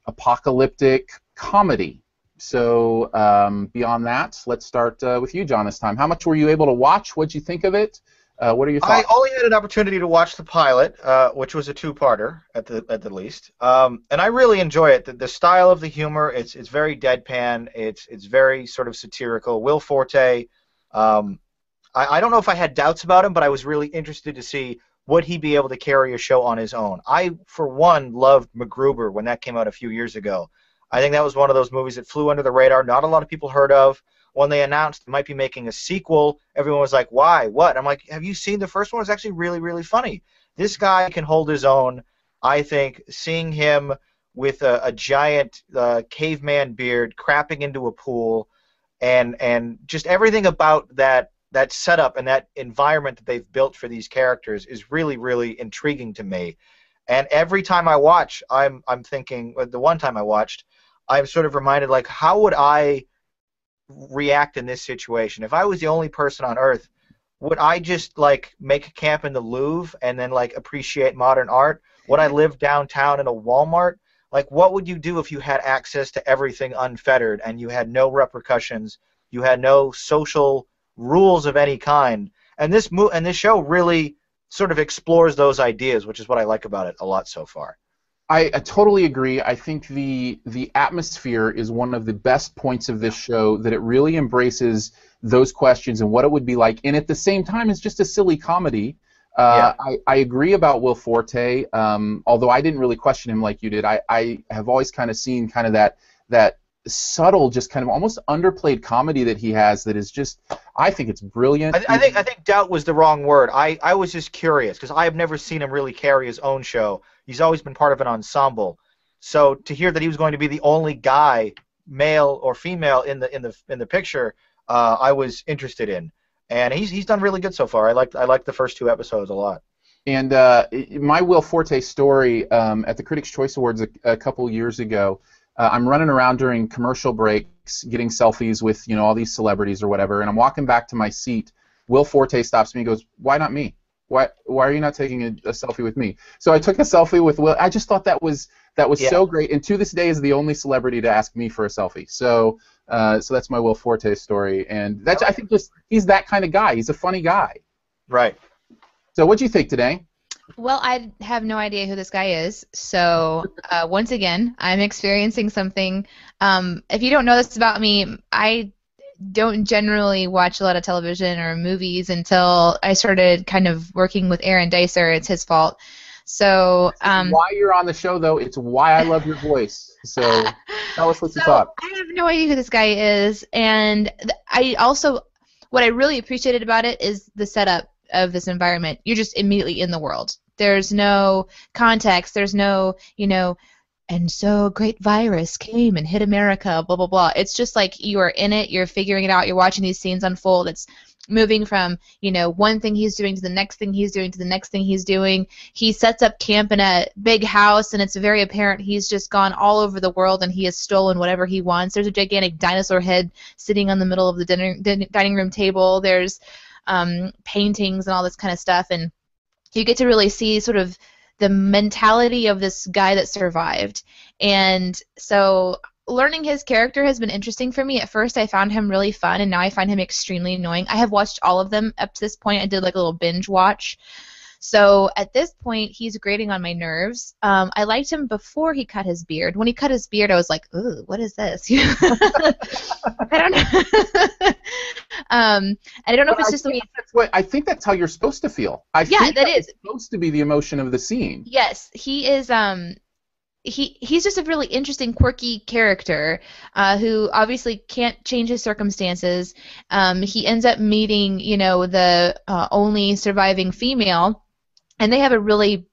apocalyptic comedy. So um, beyond that, let's start uh, with you, John. This time, how much were you able to watch? What'd you think of it? Uh, what are your I only had an opportunity to watch the pilot, uh, which was a two-parter at the at the least, um, and I really enjoy it. The, the style of the humor, it's it's very deadpan. It's it's very sort of satirical. Will Forte, um, I, I don't know if I had doubts about him, but I was really interested to see would he be able to carry a show on his own. I, for one, loved MacGruber when that came out a few years ago. I think that was one of those movies that flew under the radar. Not a lot of people heard of. When they announced they might be making a sequel, everyone was like, "Why? What?" I'm like, "Have you seen the first one? It's actually really, really funny. This guy can hold his own. I think seeing him with a, a giant uh, caveman beard crapping into a pool, and and just everything about that that setup and that environment that they've built for these characters is really, really intriguing to me. And every time I watch, I'm I'm thinking. The one time I watched, I'm sort of reminded like, how would I react in this situation? If I was the only person on Earth, would I just like make a camp in the Louvre and then like appreciate modern art? Would I live downtown in a Walmart? Like, what would you do if you had access to everything unfettered and you had no repercussions? You had no social rules of any kind. And this mo- and this show really sort of explores those ideas, which is what I like about it a lot so far. I, I totally agree. I think the the atmosphere is one of the best points of this show. That it really embraces those questions and what it would be like, and at the same time, it's just a silly comedy. Uh, I, I agree about Will Forte. Um, although I didn't really question him like you did. I, I have always kind of seen kind of that that subtle, just kind of almost underplayed comedy that he has. That is just, I think it's brilliant. I, I think I think doubt was the wrong word. I, I was just curious because I have never seen him really carry his own show. He's always been part of an ensemble. So to hear that he was going to be the only guy, male or female, in the in the in the picture, uh, I was interested in, and he's he's done really good so far. I liked I liked the first two episodes a lot. And uh, my Will Forte story um, at the Critics' Choice Awards a, a couple years ago. Uh, I'm running around during commercial breaks, getting selfies with you know all these celebrities or whatever, and I'm walking back to my seat. Will Forte stops me and goes, "Why not me? Why why are you not taking a, a selfie with me? So I took a selfie with Will. I just thought that was that was Yeah. so great, and to this day is the only celebrity to ask me for a selfie. So uh, so that's my Will Forte story, and that's I think just he's that kind of guy. He's a funny guy. Right. So what do you think today? Well, I have no idea who this guy is. So, uh, once again, I'm experiencing something. Um, if you don't know this about me, I don't generally watch a lot of television or movies until I started kind of working with Aaron Dicer. It's his fault. So, um, why you're on the show though? It's why I love your voice. So tell us what you thought. I have no idea who this guy is, and th- I also, what I really appreciated about it is the setup of this environment. You're just immediately in the world. There's no context. There's no, you know, and so a great virus came and hit America. Blah blah blah. It's just like you are in it. You're figuring it out. You're watching these scenes unfold. It's moving from you know one thing he's doing to the next thing he's doing to the next thing he's doing he sets up camp in a big house and it's very apparent he's just gone all over the world and he has stolen whatever he wants there's a gigantic dinosaur head sitting on the middle of the dinner, din- dining room table there's um, paintings and all this kind of stuff and you get to really see sort of the mentality of this guy that survived and so learning his character has been interesting for me. At first, I found him really fun, and now I find him extremely annoying. I have watched all of them up to this point. I did like a little binge watch. So at this point, he's grating on my nerves. Um, I liked him before he cut his beard. When he cut his beard, I was like, "Ooh, what is this?" I don't know. um, and I don't know if it's I just the way. that's what I think that's how you're supposed to feel. I Yeah, think that was is. supposed to be the emotion of the scene. Yes, he is. Um, he he's just a really interesting, quirky character uh, who obviously can't change his circumstances. Um, he ends up meeting, you know, the uh, only surviving female, and they have a really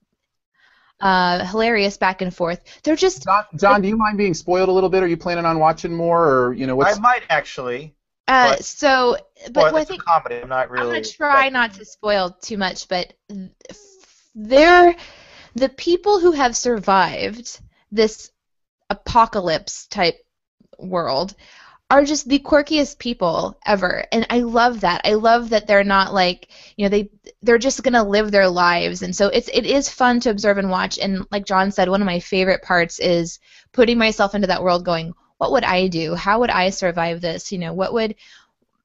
uh, hilarious back and forth. They're just John, John, do you mind being spoiled a little bit? Are you planning on watching more, or you know what's? I might actually. uh, But- so. But But what I think, a comedy. I'm not really. I'm gonna try not to spoil too much, but they're the people who have survived this apocalypse type world are just the quirkiest people ever. And i love that. I love that they're not like you know they they're just going to live their lives. And so it's it is fun to observe and watch. And like john said one of my favorite parts is putting myself into that world going what would i do? How would i survive this? You know what would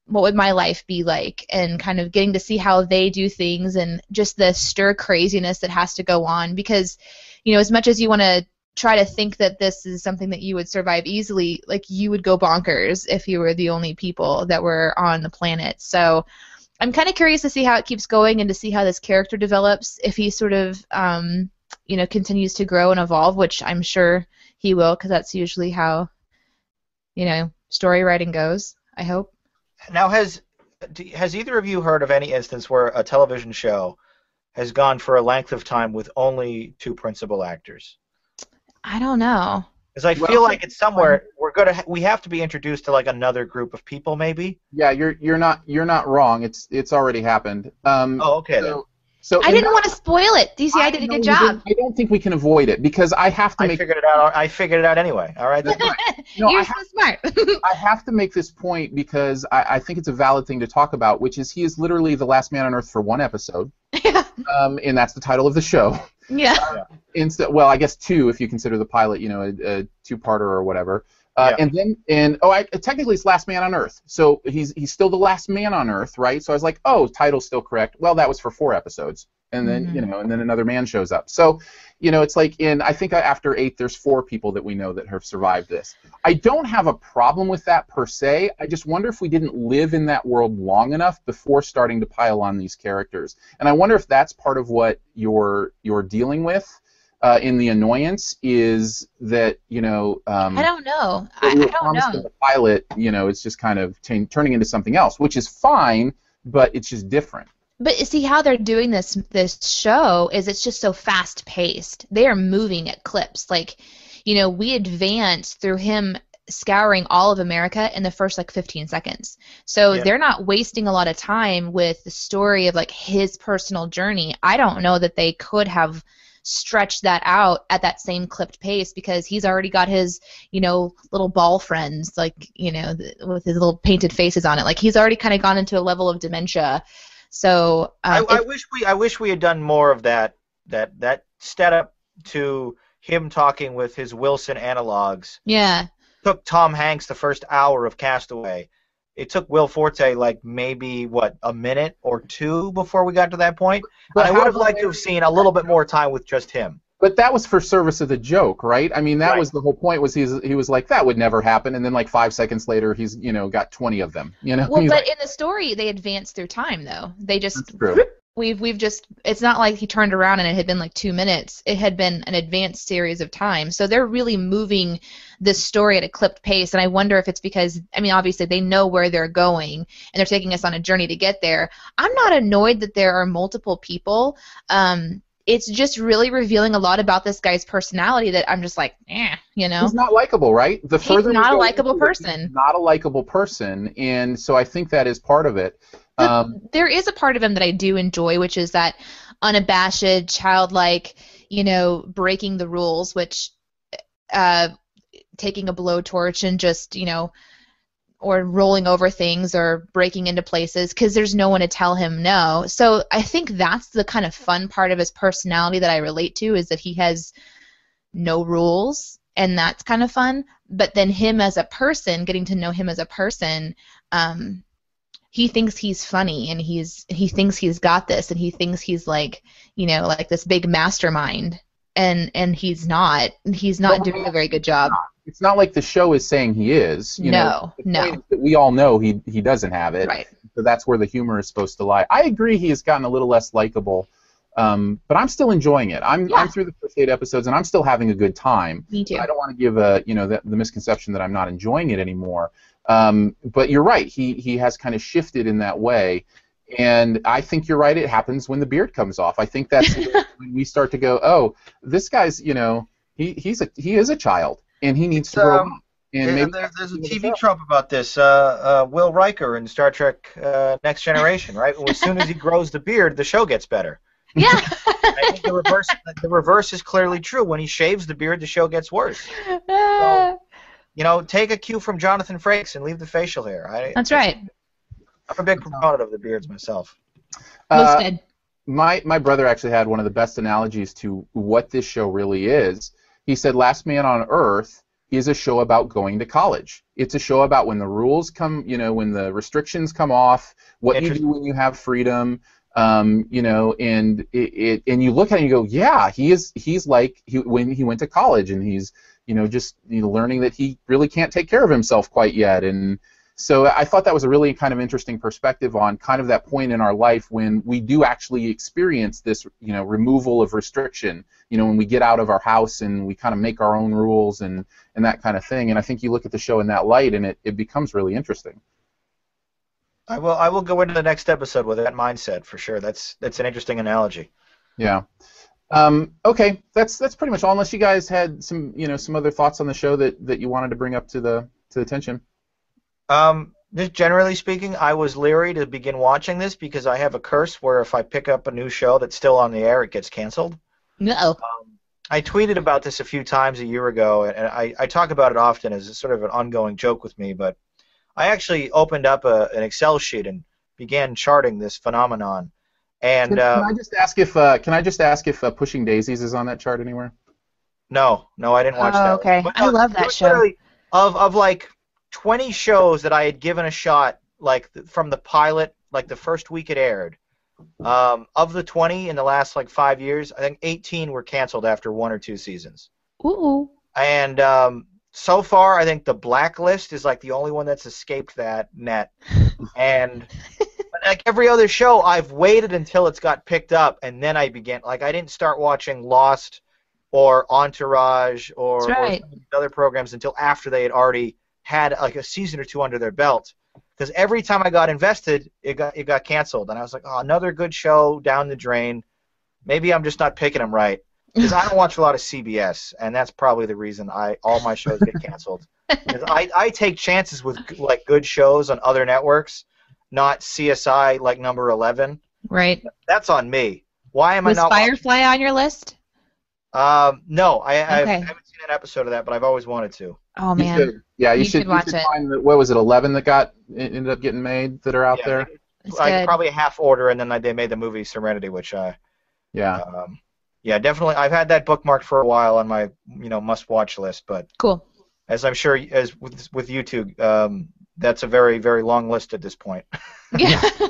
what would my life be like? And kind of getting to see how they do things and just the stir craziness that has to go on. Because you know as much as you want to try to think that this is something that you would survive easily like you would go bonkers if you were the only people that were on the planet. So i'm kind of curious to see how it keeps going and to see how this character develops. If he sort of um, you know continues to grow and evolve which i'm sure he will because that's usually how you know story writing goes i hope. Now, has has either of you heard of any instance where a television show has gone for a length of time with only two principal actors? I don't know. Because I Well, feel like it's somewhere we're gonna ha- we have to be introduced to like another group of people, maybe. Yeah, you're you're not you're not wrong. It's it's already happened. Um, Oh, okay then. so, so I didn't that- want to spoil it. DCI did a good job. didn't- I don't think we can avoid it because I have to I make figured it out. I figured it out anyway. All right. then. No, You're I so smart. I have to make this point because I, I think it's a valid thing to talk about, which is he is literally the last man on earth for one episode, yeah. um, and that's the title of the show. Yeah. Instead, well, I guess two if you consider the pilot, you know, a, a two-parter or whatever. Uh, Yeah. And then, and oh, I, technically it's last man on Earth, so he's he's still the last man on Earth, right? So I was like, oh, title's still correct. Well, that was for four episodes, and then Mhm. you know, and then another man shows up. So, you know, it's like in I think after eight, there's four people that we know that have survived this. I don't have a problem with that per se. I just wonder if we didn't live in that world long enough before starting to pile on these characters, and I wonder if that's part of what you're you're dealing with. Uh, in the annoyance is that you know um, I don't know. I, I don't know. the pilot, you know, it's just kind of t- turning into something else, which is fine, but it's just different. But see how they're doing this this show is it's just so fast paced. They are moving at clips. Like, you know, we advance through him scouring all of America in the first like 15 seconds. So Yeah. they're not wasting a lot of time with the story of like his personal journey. I don't know that they could have stretched that out at that same clipped pace because he's already got his, you know, little ball friends like, you know, th- with his little painted faces on it. Like he's already kind of gone into a level of dementia. So um, I, I if- wish we I wish we had done more of that that that setup to him talking with his Wilson analogs. yeah, took Tom Hanks the first hour of Castaway. It took Will Forte like maybe what a minute or two before we got to that point. But and I would have liked to have seen a little bit more time with just him. But that was for service of the joke, right? I mean, that Right. was the whole point. Was he's he was like that would never happen, and then like five seconds later, he's you know got twenty of them. You know, well, He's but like, in the story they advance through time though. They just That's true. We've we've just it's not like he turned around and it had been like two minutes. It had been an advanced series of time. So they're really moving this story at a clipped pace, and I wonder if it's because I mean obviously they know where they're going and they're taking us on a journey to get there. I'm not annoyed that there are multiple people. Um, it's just really revealing a lot about this guy's personality that I'm just like, eh, you know. He's not likable, right? The He's further not a likable person. Not a likable person, and so I think that is part of it. Um, there is a part of him that I do enjoy, which is that unabashed, childlike, you know, breaking the rules, which uh, taking a blowtorch and just, you know, or rolling over things or breaking into places because there's no one to tell him no. So I think that's the kind of fun part of his personality that I relate to is that he has no rules and that's kind of fun. But then him as a person, getting to know him as a person, um, he thinks he's funny and he's he thinks he's got this and he thinks he's like you know like this big mastermind and and he's not he's not doing a very good job it's not like the show is saying he is. You know, no the no that we all know he he doesn't have it. right So that's where the humor is supposed to lie. I agree he has gotten a little less likable, um, but I'm still enjoying it. I'm Yeah. I'm through the first eight episodes and I'm still having a good time. me too I don't want to give a you know the, the misconception that I'm not enjoying it anymore. Um, but you're right. He he has kind of shifted in that way, and I think you're right. It happens when the beard comes off. I think that's when we start to go, oh, this guy's you know he he's a he is a child and he needs to grow Um. And There- maybe there- there's a TV trope about this. Uh, uh, Will Riker in Star Trek uh, Next Generation, right? As soon as he grows the beard, the show gets better. yeah I think the reverse, the reverse is clearly true. When he shaves the beard, the show gets worse. You know, take a cue from Jonathan Frakes and leave the facial hair. I, that's right I'm a big proponent of the beards myself. Uh, Most my my brother actually had one of the best analogies to what this show really is. He said, "Last Man on Earth is a show about going to college. It's a show about when the rules come, you know, when the restrictions come off, what you do when you have freedom." Um, you know, and it, it and you look at it and you go, yeah, he is. He's like he when he went to college, and he's you know just you know, learning that he really can't take care of himself quite yet, and so I thought that was a really kind of interesting perspective on kind of that point in our life when we do actually experience this, you know, removal of restriction. You know, when we get out of our house and we kind of make our own rules and and that kind of thing. And I think you look at the show in that light, and it, it becomes really interesting. I will. I will go into the next episode with that mindset for sure. That's that's an interesting analogy. Yeah. Um, okay, that's that's pretty much all. Unless you guys had some, you know, some other thoughts on the show that, that you wanted to bring up to the to the attention. Um, just generally speaking, I was leery to begin watching this because I have a curse where if I pick up a new show that's still on the air, it gets canceled. No. Um, I tweeted about this a few times a year ago, and I, I talk about it often as a sort of an ongoing joke with me. But I actually opened up a, an Excel sheet and began charting this phenomenon. And Can, uh, can I just ask if uh, can I just ask if uh, Pushing Daisies is on that chart anywhere? no, no, I didn't watch Oh, that. okay. But, I love that show. Of of like 20 shows that I had given a shot, like from the pilot, like the first week it aired. Um, of the 20 in the last like five years, I think 18 were canceled after one or two seasons. Ooh. And um, so far, I think the Blacklist is like the only one that's escaped that net. And like every other show, I've waited until it's got picked up, and then I began. Like I didn't start watching Lost or Entourage or, or right. these other programs until after they had already had like a season or two under their belt. Because every time I got invested, it got it got canceled, and I was like, oh, another good show down the drain. Maybe I'm just not picking them right because I don't watch a lot of CBS, and that's probably the reason I all my shows get canceled. 'Cause I, I take chances with like good shows on other networks, not CSI like number eleven. Right. That's on me. Why am Was I not? Firefly on your list? Um, no, I, I, Okay. I haven't seen an episode of that, but I've always wanted to. Oh You man. should. Yeah, you, You should, should watch you should it. find the, what was it, 11 that got ended up getting made that are out Yeah, there. It's like good. probably a half order, and then they made the movie Serenity, which I Yeah. um, yeah definitely I've had that bookmarked for a while on my you know must watch list, but Cool. as I'm sure as with with YouTube, um, that's a very very long list at this point. Yeah.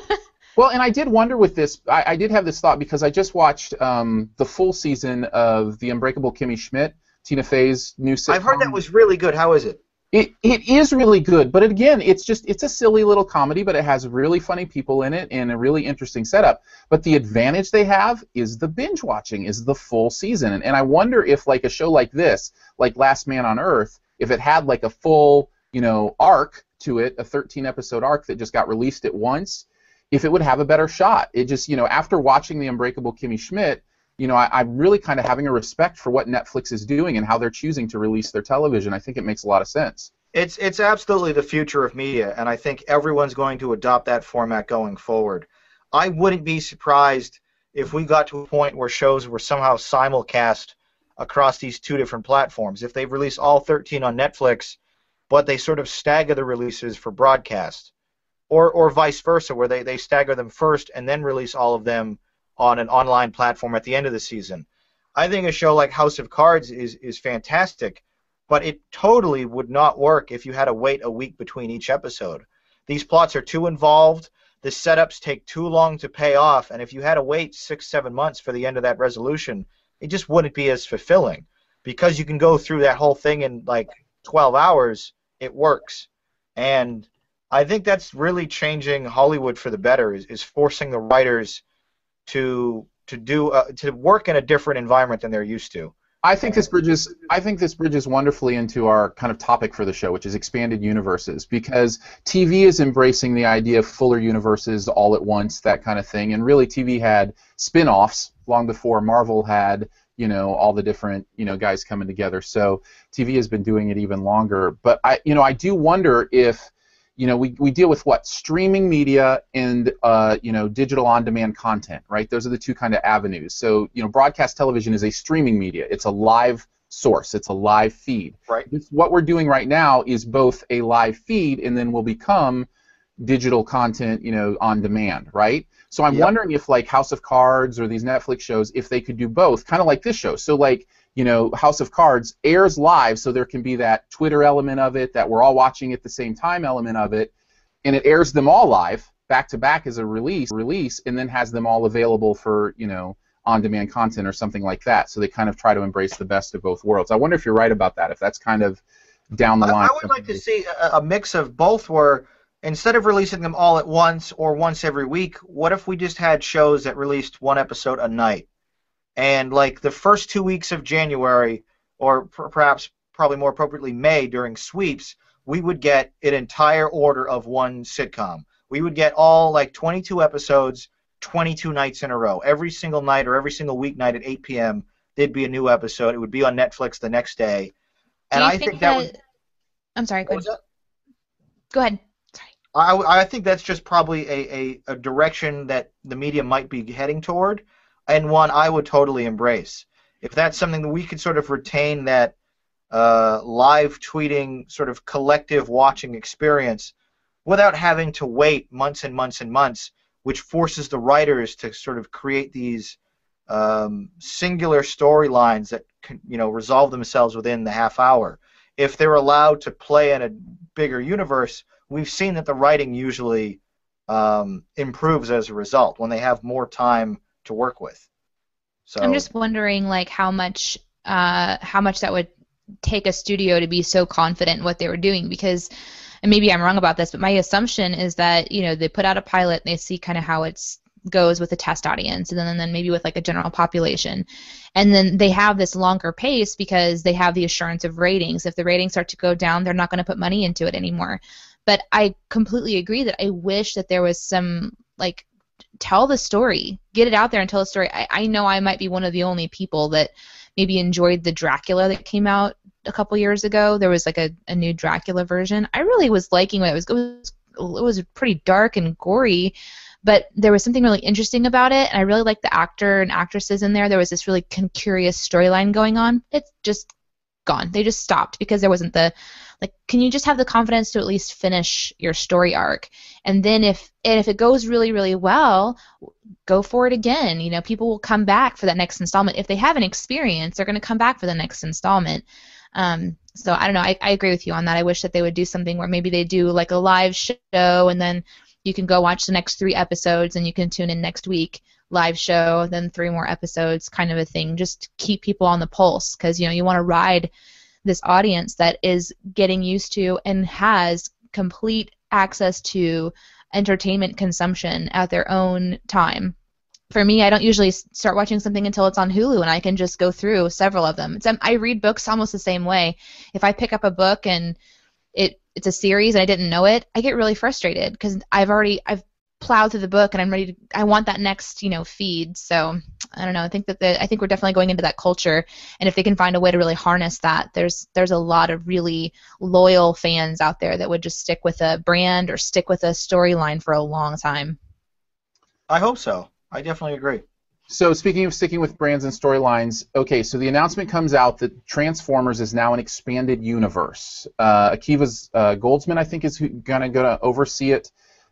Well, and I did wonder with this. I, I did have this thought because I just watched um, the full season of The Unbreakable Kimmy Schmidt, Tina Fey's new sitcom. I've heard that was really good. How is it? It, it is really good, but again, it's just it's a silly little comedy, but it has really funny people in it and a really interesting setup. But the advantage they have is the binge watching, is the full season, and, and I wonder if like a show like this, like Last Man on Earth, if it had like a full you know arc to it, a 13 episode arc that just got released at once, if it would have a better shot. It just you know after watching the Unbreakable Kimmy Schmidt, you know I, I'm really kind of having a respect for what Netflix is doing and how they're choosing to release their television. I think it makes a lot of sense. It's it's absolutely the future of media, and I think everyone's going to adopt that format going forward. I wouldn't be surprised if we got to a point where shows were somehow simulcast across these two different platforms. If they release all 13 on Netflix, but they sort of stagger the releases for broadcast, or or vice versa, where they, they stagger them first and then release all of them on an online platform at the end of the season. I think a show like House of Cards is is fantastic but it totally would not work if you had to wait a week between each episode. These plots are too involved, the setups take too long to pay off, and if you had to wait six, seven months for the end of that resolution, it just wouldn't be as fulfilling. Because you can go through that whole thing in like 12 hours, it works. And I think that's really changing Hollywood for the better, is, is forcing the writers to to do uh, to work in a different environment than they're used to. I think this bridges. I think this bridges wonderfully into our kind of topic for the show, which is expanded universes, because TV is embracing the idea of fuller universes all at once, that kind of thing. And really, TV had spin-offs long before Marvel had, you know, all the different, you know, guys coming together. So TV has been doing it even longer. But I, you know, I do wonder if, you know, we, we deal with what streaming media and uh, you know digital on-demand content, right? Those are the two kind of avenues. So you know, broadcast television is a streaming media. It's a live source. It's a live feed. Right. This- what we're doing right now is both a live feed and then will become digital content, you know, on demand, right? So I'm Yep. wondering if like House of Cards or these Netflix shows, if they could do both, kind of like this show. So like you know, House of Cards airs live, so there can be that Twitter element of it, that we're all watching at the same time element of it, and it airs them all live back to back as a release, release, and then has them all available for you know on-demand content or something like that. So they kind of try to embrace the best of both worlds. I wonder if you're right about that. If that's kind of down the line. I would like to see a, a mix of both where instead of releasing them all at once or once every week, what if we just had shows that released one episode a night? And like the first two weeks of January, or per- perhaps probably more appropriately May during sweeps, we would get an entire order of one sitcom. We would get all like 22 episodes, 22 nights in a row. Every single night or every single weeknight at 8 p.m., there'd be a new episode. It would be on Netflix the next day. And I think that would. I'm sorry. Go ahead. Go ahead. Sorry. I, I think that's just probably a, a, a direction that the media might be heading toward, and one I would totally embrace. If that's something that we could sort of retain that uh, live tweeting, sort of collective watching experience without having to wait months and months and months, which forces the writers to sort of create these um, singular storylines that can, you know resolve themselves within the half hour. If they're allowed to play in a bigger universe, we've seen that the writing usually um, improves as a result when they have more time to work with. So I'm just wondering, like, how much, uh, how much that would take a studio to be so confident in what they were doing, because, and maybe I'm wrong about this, but my assumption is that you know they put out a pilot and they see kind of how it goes with a test audience and then and then maybe with like a general population. And then they have this longer pace because they have the assurance of ratings. If the ratings start to go down they're not going to put money into it anymore. But i completely agree that i wish that there was some like tell the story. Get it out there and tell the story. I, I know i might be one of the only people that maybe enjoyed the dracula that came out a couple years ago. There was like a, a new dracula version. I really was liking it it was it was pretty dark and gory but there was something really interesting about it and i really liked the actor and actresses in there. There was this really curious storyline going on. It's just gone. They just stopped because there wasn't the Like, can you just have the confidence to at least finish your story arc? And then if and if it goes really really well, go for it again. You know, people will come back for that next installment. If they have an experience, they're going to come back for the next installment. Um, so I don't know. I, I agree with you on that. I wish that they would do something where maybe they do like a live show and then you can go watch the next three episodes and you can tune in next week live show then three more episodes kind of a thing just keep people on the pulse because you know you want to ride this audience that is getting used to and has complete access to entertainment consumption at their own time for me, I don't usually start watching something until it's on Hulu, and I can just go through several of them. It's, um, I read books almost the same way. If I pick up a book and it it's a series and I didn't know it, I get really frustrated because I've already I've plowed through the book and I'm ready to I want that next you know feed. So I don't know. I think that the I think we're definitely going into that culture, and if they can find a way to really harness that, there's there's a lot of really loyal fans out there that would just stick with a brand or stick with a storyline for a long time. I hope so. I definitely agree. So speaking of sticking with brands and storylines, okay, so the announcement comes out that Transformers is now an expanded universe. Uh, Akiva uh, Goldsman, I think, is gonna gonna oversee it.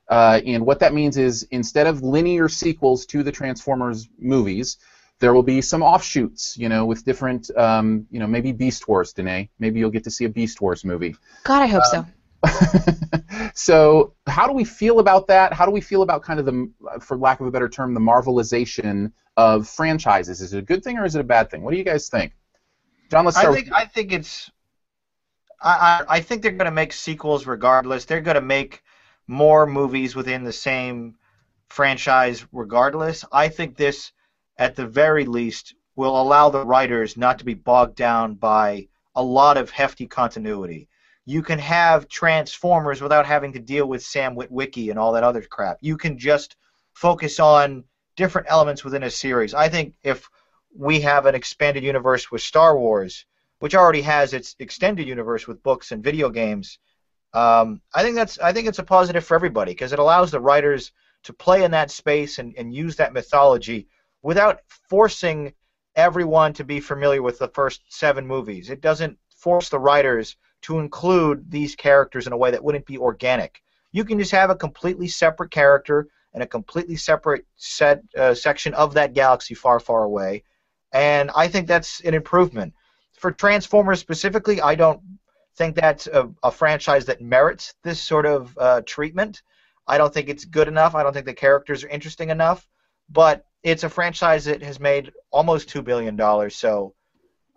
Uh, and what that means is instead of linear sequels to the Transformers movies, there will be some offshoots, you know, with different, um, you know, maybe Beast Wars, Danae. Maybe you'll get to see a Beast Wars movie. God, I hope so. so how do we feel about that? How do we feel about kind of the, for lack of a better term, the marvelization of franchises? Is it a good thing or is it a bad thing? What do you guys think? John, let's start. I think I think it's. I, I, I think they're going to make sequels regardless. They're going to make more movies within the same franchise regardless. I think this, at the very least, will allow the writers not to be bogged down by a lot of hefty continuity you can have Transformers without having to deal with Sam Witwicky and all that other crap. You can just focus on different elements within a series. I think if we have an expanded universe with Star Wars, which already has its extended universe with books and video games, um, I think that's I think it's a positive for everybody because it allows the writers to play in that space and, and use that mythology without forcing everyone to be familiar with the first seven movies. It doesn't force the writers to include these characters in a way that wouldn't be organic. You can just have a completely separate character and a completely separate set uh, section of that galaxy far, far away, and I think that's an improvement. For Transformers specifically, I don't think that's a, a franchise that merits this sort of uh, treatment. I don't think it's good enough. I don't think the characters are interesting enough. But it's a franchise that has made almost two billion dollars, so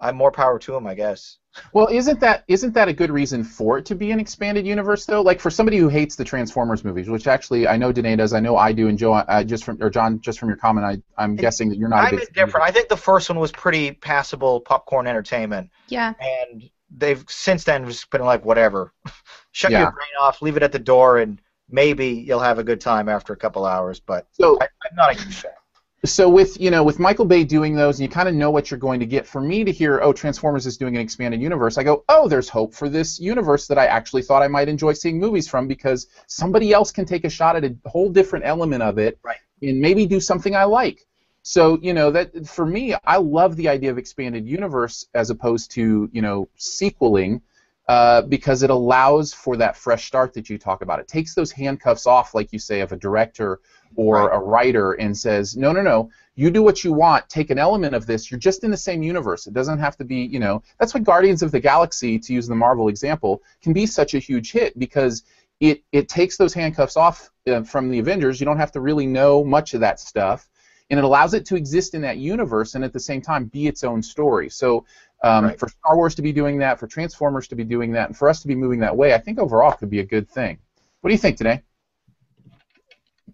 I'm more power to them, I guess. Well, isn't that isn't that a good reason for it to be an expanded universe though? Like for somebody who hates the Transformers movies, which actually I know Danae does, I know I do, and Joe, uh, just from or John, just from your comment, I I'm guessing that you're not. I'm different. I think the first one was pretty passable popcorn entertainment. Yeah. And they've since then just been like whatever, shut yeah. your brain off, leave it at the door, and maybe you'll have a good time after a couple hours. But so, I, am not a huge fan so with you know with Michael Bay doing those, and you kind of know what you're going to get. For me to hear, oh, Transformers is doing an expanded universe, I go, oh, there's hope for this universe that I actually thought I might enjoy seeing movies from because somebody else can take a shot at a whole different element of it right. and maybe do something I like. So you know that for me, I love the idea of expanded universe as opposed to you know sequeling. Uh, because it allows for that fresh start that you talk about. It takes those handcuffs off, like you say, of a director or right. a writer and says, no, no, no, you do what you want. Take an element of this. You're just in the same universe. It doesn't have to be, you know. That's why Guardians of the Galaxy, to use the Marvel example, can be such a huge hit because it it takes those handcuffs off uh, from the Avengers. You don't have to really know much of that stuff, and it allows it to exist in that universe and at the same time be its own story. So. Um, right. For Star Wars to be doing that, for Transformers to be doing that, and for us to be moving that way, I think overall could be a good thing. What do you think today?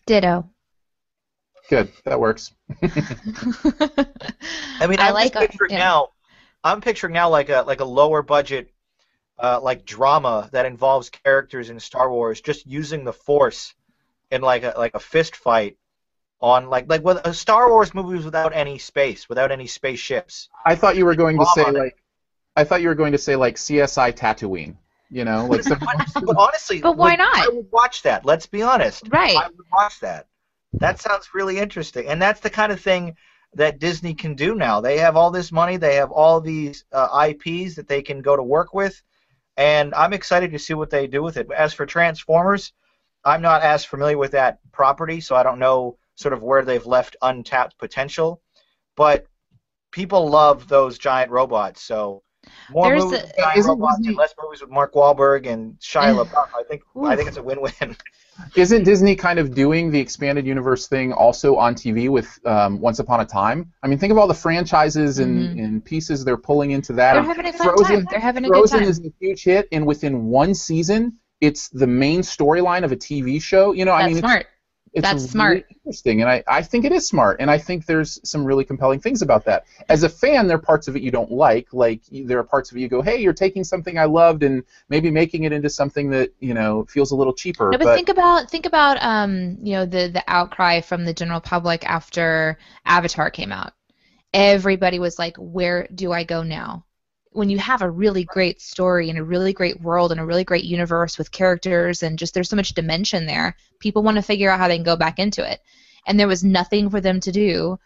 Ditto. Good. That works. I mean, I'm like picturing yeah. now. I'm picturing now like a like a lower budget, uh, like drama that involves characters in Star Wars just using the Force in like a like a fist fight on like like with a Star Wars movies without any space, without any spaceships. I thought you were going to say like. I thought you were going to say like CSI Tatooine. You know, like some. but honestly, but why not? I would watch that. Let's be honest. Right. I would watch that. That sounds really interesting, and that's the kind of thing that Disney can do now. They have all this money. They have all these uh, IPs that they can go to work with. and I'm excited to see what they do with it. As for Transformers, I'm not as familiar with that property, so I don't know sort of where they've left untapped potential. But people love those giant robots, so more There's movies a- giant robots Disney- and less movies with Mark Wahlberg and Shia LaBeouf. I think I think it's a win-win. Isn't Disney kind of doing the expanded universe thing also on TV with um, Once Upon a Time? I mean, think of all the franchises and, Mhm. and pieces they're pulling into that. They're having a fun Frozen- time. They're having a good Frozen time. is a huge hit, and within one season, it's the main storyline of a TV show. You know, I That's mean, it's, smart. It's That's really smart. interesting, and I, I think it is smart, and I think there's some really compelling things about that. As a fan, there are parts of it you don't like. Like there are parts of it you go, "Hey, you're taking something I loved and maybe making it into something that you know feels a little cheaper." No, but, think about think about um you know the the outcry from the general public after Avatar came out. Everybody was like, "Where do I go now?" When you have a really great story and a really great world and a really great universe with characters and just there's so much dimension there, people want to figure out how they can go back into it. And there was nothing for them to do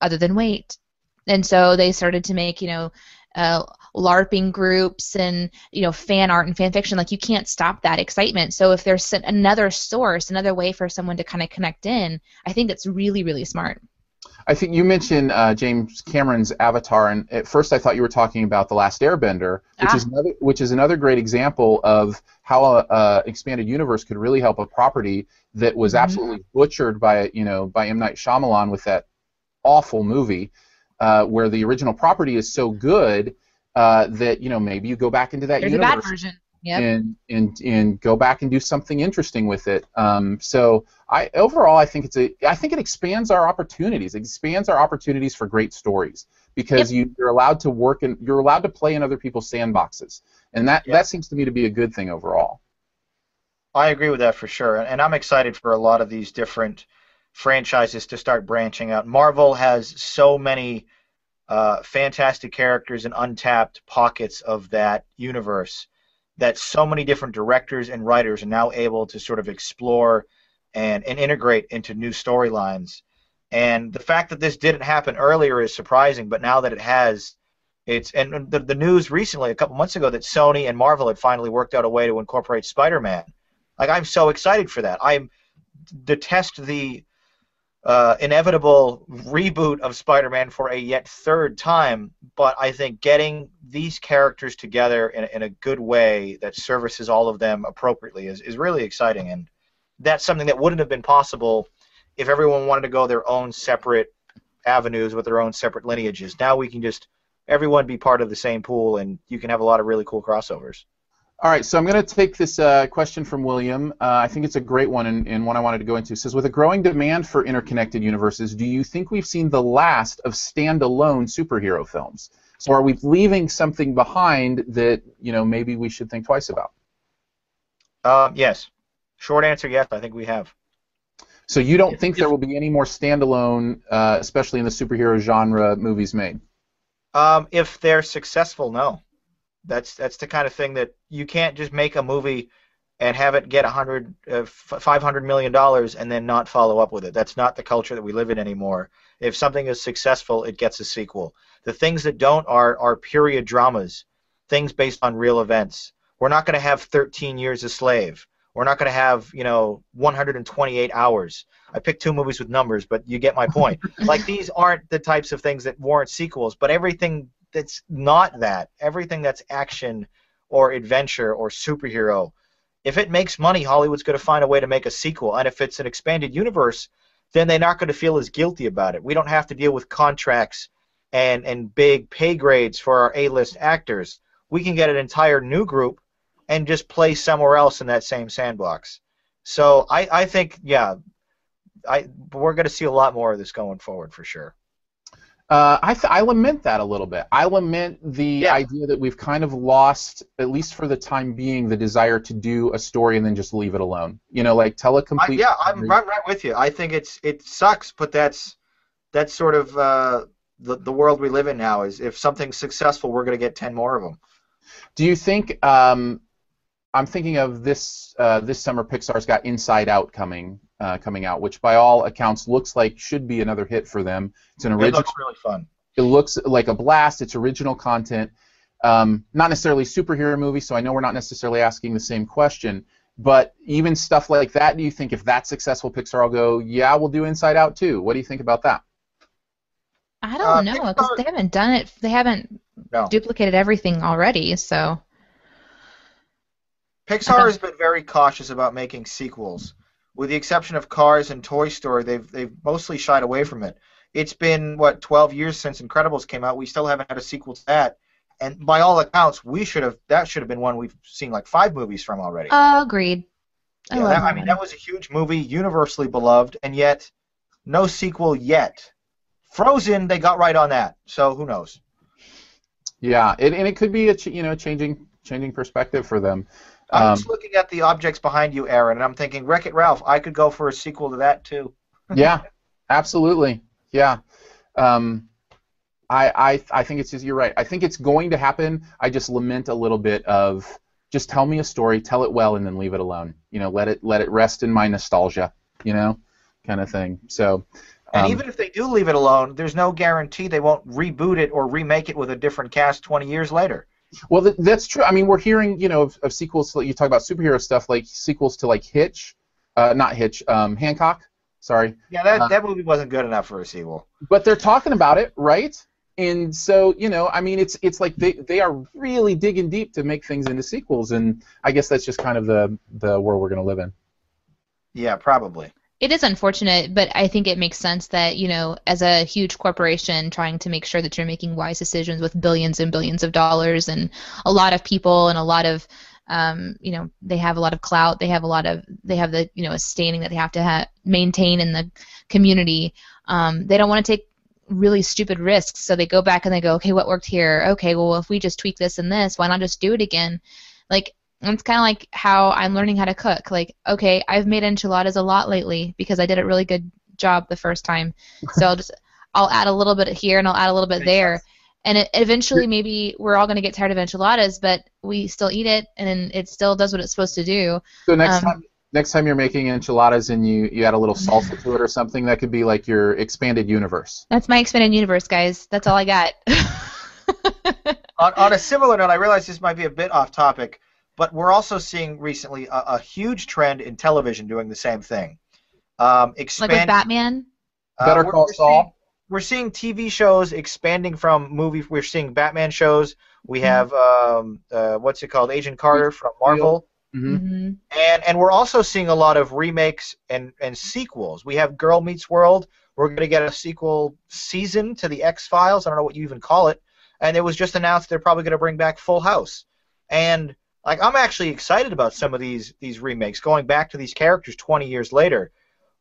other than wait. And so they started to make, you know, uh, LARPing groups and you know fan art and fan fiction. Like you can't stop that excitement. So if there's another source, another way for someone to kind of connect in, I think it's really really smart. I think you mentioned uh, James Cameron's Avatar, and at first I thought you were talking about the Last Airbender, which Ah. is another which is another great example of how a, a expanded universe could really help a property that was Mhm. absolutely butchered by you know by M Night Shyamalan with that awful movie, uh, where the original property is so good uh, that you know maybe you go back into that There's a bad version. Yep. and and and go back and do something interesting with it. Um, so I overall I think it's a I think it expands our opportunities. It expands our opportunities for great stories because you, you're allowed to work and you're allowed to play in other people's sandboxes, and that Yeah. that seems to me to be a good thing overall. I agree with that for sure, and I'm excited for a lot of these different franchises to start branching out. Marvel has so many uh, fantastic characters and untapped pockets of that universe that so many different directors and writers are now able to sort of explore and, and integrate into new storylines. And the fact that this didn't happen earlier is surprising, but now that it has, it's and the, the news recently, a couple months ago, that Sony and Marvel had finally worked out a way to incorporate Spider-Man. Like I'm so excited for that. I detest the uh, inevitable reboot of Spider-Man for a yet third time, but I think getting these characters together in, in a good way that services all of them appropriately is, is really exciting, and that's something that wouldn't have been possible if everyone wanted to go their own separate avenues with their own separate lineages. Now we can just everyone be part of the same pool, and you can have a lot of really cool crossovers. All right, so I'm going to take this uh, question from William. Uh, I think it's a great one and, and one I wanted to go into. It says, with a growing demand for interconnected universes, do you think we've seen the last of standalone superhero films? So are we leaving something behind that you know maybe we should think twice about? Um, yes. Short answer, yes. I think we have. So you don't If- think there will be any more standalone, uh, especially in the superhero genre, movies made? Um, if they're successful, no. That's that's the kind of thing that you can't just make a movie and have it get a hundred, uh, five hundred million dollars and then not follow up with it. That's not the culture that we live in anymore. If something is successful, it gets a sequel. The things that don't are are period dramas, things based on real events. We're not going to have 13 Years a Slave. We're not going to have you know 128 hours. I picked two movies with numbers, but you get my point. like these aren't the types of things that warrant sequels, but everything that's not that, everything that's action or adventure or superhero, if it makes money, Hollywood's going to find a way to make a sequel. And if it's an expanded universe, then they're not going to feel as guilty about it. We don't have to deal with contracts and and big pay grades for our A-list actors. We can get an entire new group and just play somewhere else in that same sandbox. So I, I think yeah, I we're going to see a lot more of this going forward for sure. Uh, I, th- I lament that a little bit. I lament the Yeah. idea that we've kind of lost, at least for the time being, the desire to do a story and then just leave it alone. You know, like tell a I, complete. yeah, I'm right, right with you. I think it's it sucks, but that's that's sort of uh, the the world we live in now. Is if something's successful, we're going to get ten more of them. Do you think? Um, I'm thinking of this uh, this summer. Pixar's got Inside Out coming uh, coming out, which by all accounts looks like should be another hit for them. It's an original. It original. looks really fun. It looks like a blast. It's original content. Um, not necessarily superhero movie, so I know we're not necessarily asking the same question. But even stuff like that, do you think if that's successful, Pixar will go, yeah, we'll do Inside Out too? What do you think about that? I don't Uh, know because they haven't done it. They haven't No. duplicated everything already. So Pixar has been very cautious about making sequels. With the exception of Cars and Toy Story, they've they've mostly shied away from it. It's been what 12 years since Incredibles came out. We still haven't had a sequel to that. And by all accounts, we should have that should have been one we've seen like five movies from already. agreed. I Yeah, love that, that I mean, that was a huge movie, universally beloved, and yet no sequel yet. Frozen, they got right on that. So who knows? Yeah, it, and it could be a ch- you know changing changing perspective for them. I'm Um, just looking at the objects behind you, Aaron, and I'm thinking Wreck It Ralph. I could go for a sequel to that too. yeah, absolutely. Yeah. Um, I, I I think it's just you're right. I think it's going to happen. I just lament a little bit of just tell me a story, tell it well, and then leave it alone. You know, let it let it rest in my nostalgia. You know, kind of thing. So. And um, even if they do leave it alone, there's no guarantee they won't reboot it or remake it with a different cast 20 years later. Well, th- that's true. I mean, we're hearing, you know, of, of sequels. To, you talk about superhero stuff, like sequels to like Hitch, uh, not Hitch, um, Hancock. Sorry, Yeah, that, Uh, that movie wasn't good enough for a sequel. but they're talking about it, right? And so, you know, I mean, it's it's like they, they are really digging deep to make things into sequels, and I guess that's just kind of the the world we're going to live in. Yeah, probably. It is unfortunate, but I think it makes sense that, you know, as a huge corporation trying to make sure that you're making wise decisions with billions and billions of dollars and a lot of people and a lot of um, you know, they have a lot of clout, they have a lot of they have the, you know, a standing that they have to ha- maintain in the community. Um, they don't want to take really stupid risks, so they go back and they go, okay, what worked here? Okay, well, if we just tweak this and this, why not just do it again? Like it's kind of like how I'm learning how to cook. Like, okay, I've made enchiladas a lot lately because I did a really good job the first time. So I'll just I'll add a little bit here and I'll add a little bit Makes there. sense. And it, eventually, maybe we're all going to get tired of enchiladas, but we still eat it, and it still does what it's supposed to do. So next Um, time, next time you're making enchiladas and you you add a little salsa to it or something, that could be like your expanded universe. That's my expanded universe, guys. That's all I got. On, on a similar note, I realize this might be a bit off topic, but we're also seeing recently a, a huge trend in television doing the same thing. Um, like with Batman. uh, Better we're- Call we're Saul. seeing- we're seeing TV shows expanding from movies. We're seeing Batman shows. We Mm-hmm. have um, uh, what's it called, Agent Carter from Marvel. hmm hmm and and we're also seeing a lot of remakes and and sequels. We have Girl Meets World. We're going to get a sequel season to the X Files. I don't know what you even call it. And it was just announced they're probably going to bring back Full House. And like I'm actually excited about some of these these remakes, going back to these characters 20 years later.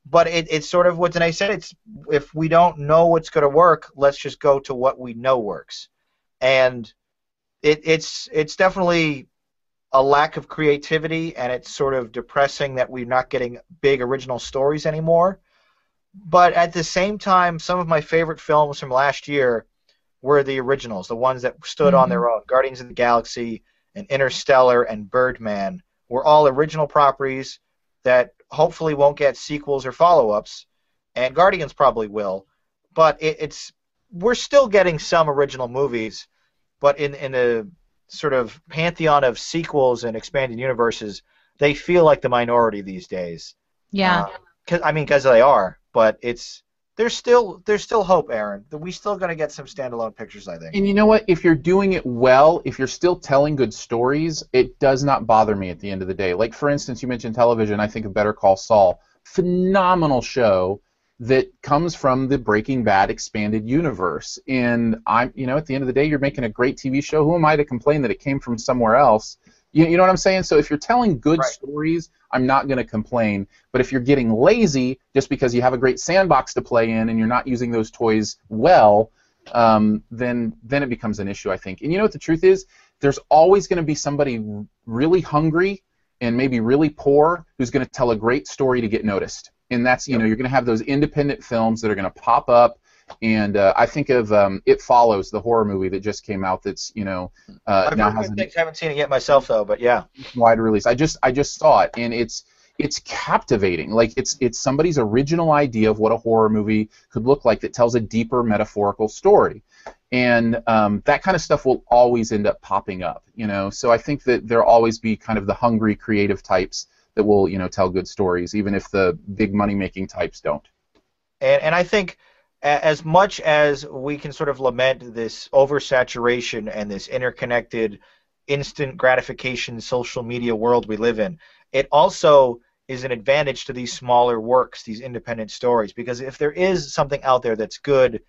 But it, it's sort of what Danae said. It's if we don't know what's going to work, let's just go to what we know works. And it, it's it's definitely a lack of creativity, and it's sort of depressing that we're not getting big original stories anymore. But at the same time, some of my favorite films from last year were the originals, the ones that stood on Mhm. their own. Guardians of the Galaxy and Interstellar and Birdman were all original properties that hopefully won't get sequels or follow-ups, and Guardians probably will. But it, it's we're still getting some original movies, but in in a sort of pantheon of sequels and expanded universes, they feel like the minority these days. Yeah. Uh, 'cause- I mean, because they are, but it's there's still there's still hope, Aaron. That we still gonna get some standalone pictures, I think. And you know what? If you're doing it well, if you're still telling good stories, it does not bother me at the end of the day. Like for instance, you mentioned television. I think of Better Call Saul, phenomenal show that comes from the Breaking Bad expanded universe. And I'm, you know, at the end of the day, you're making a great TV show. Who am I to complain that it came from somewhere else? You, you know what I'm saying? So if you're telling good Right. stories, I'm not going to complain. But if you're getting lazy just because you have a great sandbox to play in and you're not using those toys well, um, then then it becomes an issue, I think. And you know what the truth is? There's always going to be somebody really hungry and maybe really poor who's going to tell a great story to get noticed. And that's you know you're going to have those independent films that are going to pop up. And uh, I think of um, It Follows, the horror movie that just came out. That's you know uh, I've now has an things. Haven't seen it yet myself though, but yeah. wide release. I just I just saw it and it's it's captivating. Like it's it's somebody's original idea of what a horror movie could look like that tells a deeper metaphorical story. and um, that kind of stuff will always end up popping up. You know, so I think that there'll always be kind of the hungry creative types that will you know tell good stories, even if the big money making types don't. And and I think as much as we can sort of lament this oversaturation and this interconnected instant gratification social media world we live in, it also is an advantage to these smaller works, these independent stories, because if there is something out there that's good,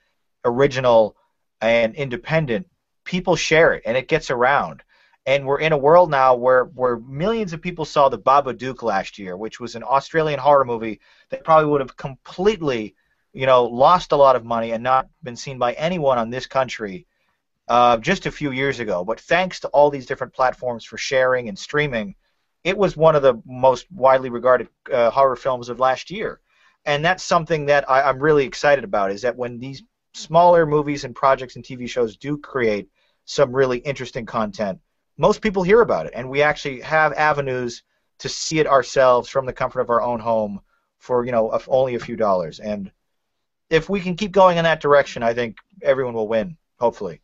original, and independent, people share it and it gets around. And we're in a world now where, where millions of people saw the Babadook last year, which was an Australian horror movie that probably would have completely you know, lost a lot of money and not been seen by anyone on this country uh, just a few years ago. But thanks to all these different platforms for sharing and streaming, it was one of the most widely regarded uh, horror films of last year. And that's something that I, I'm really excited about. Is that when these smaller movies and projects and TV shows do create some really interesting content, most people hear about it, and we actually have avenues to see it ourselves from the comfort of our own home for you know only a few dollars. And if we can keep going in that direction, I think everyone will win. Hopefully.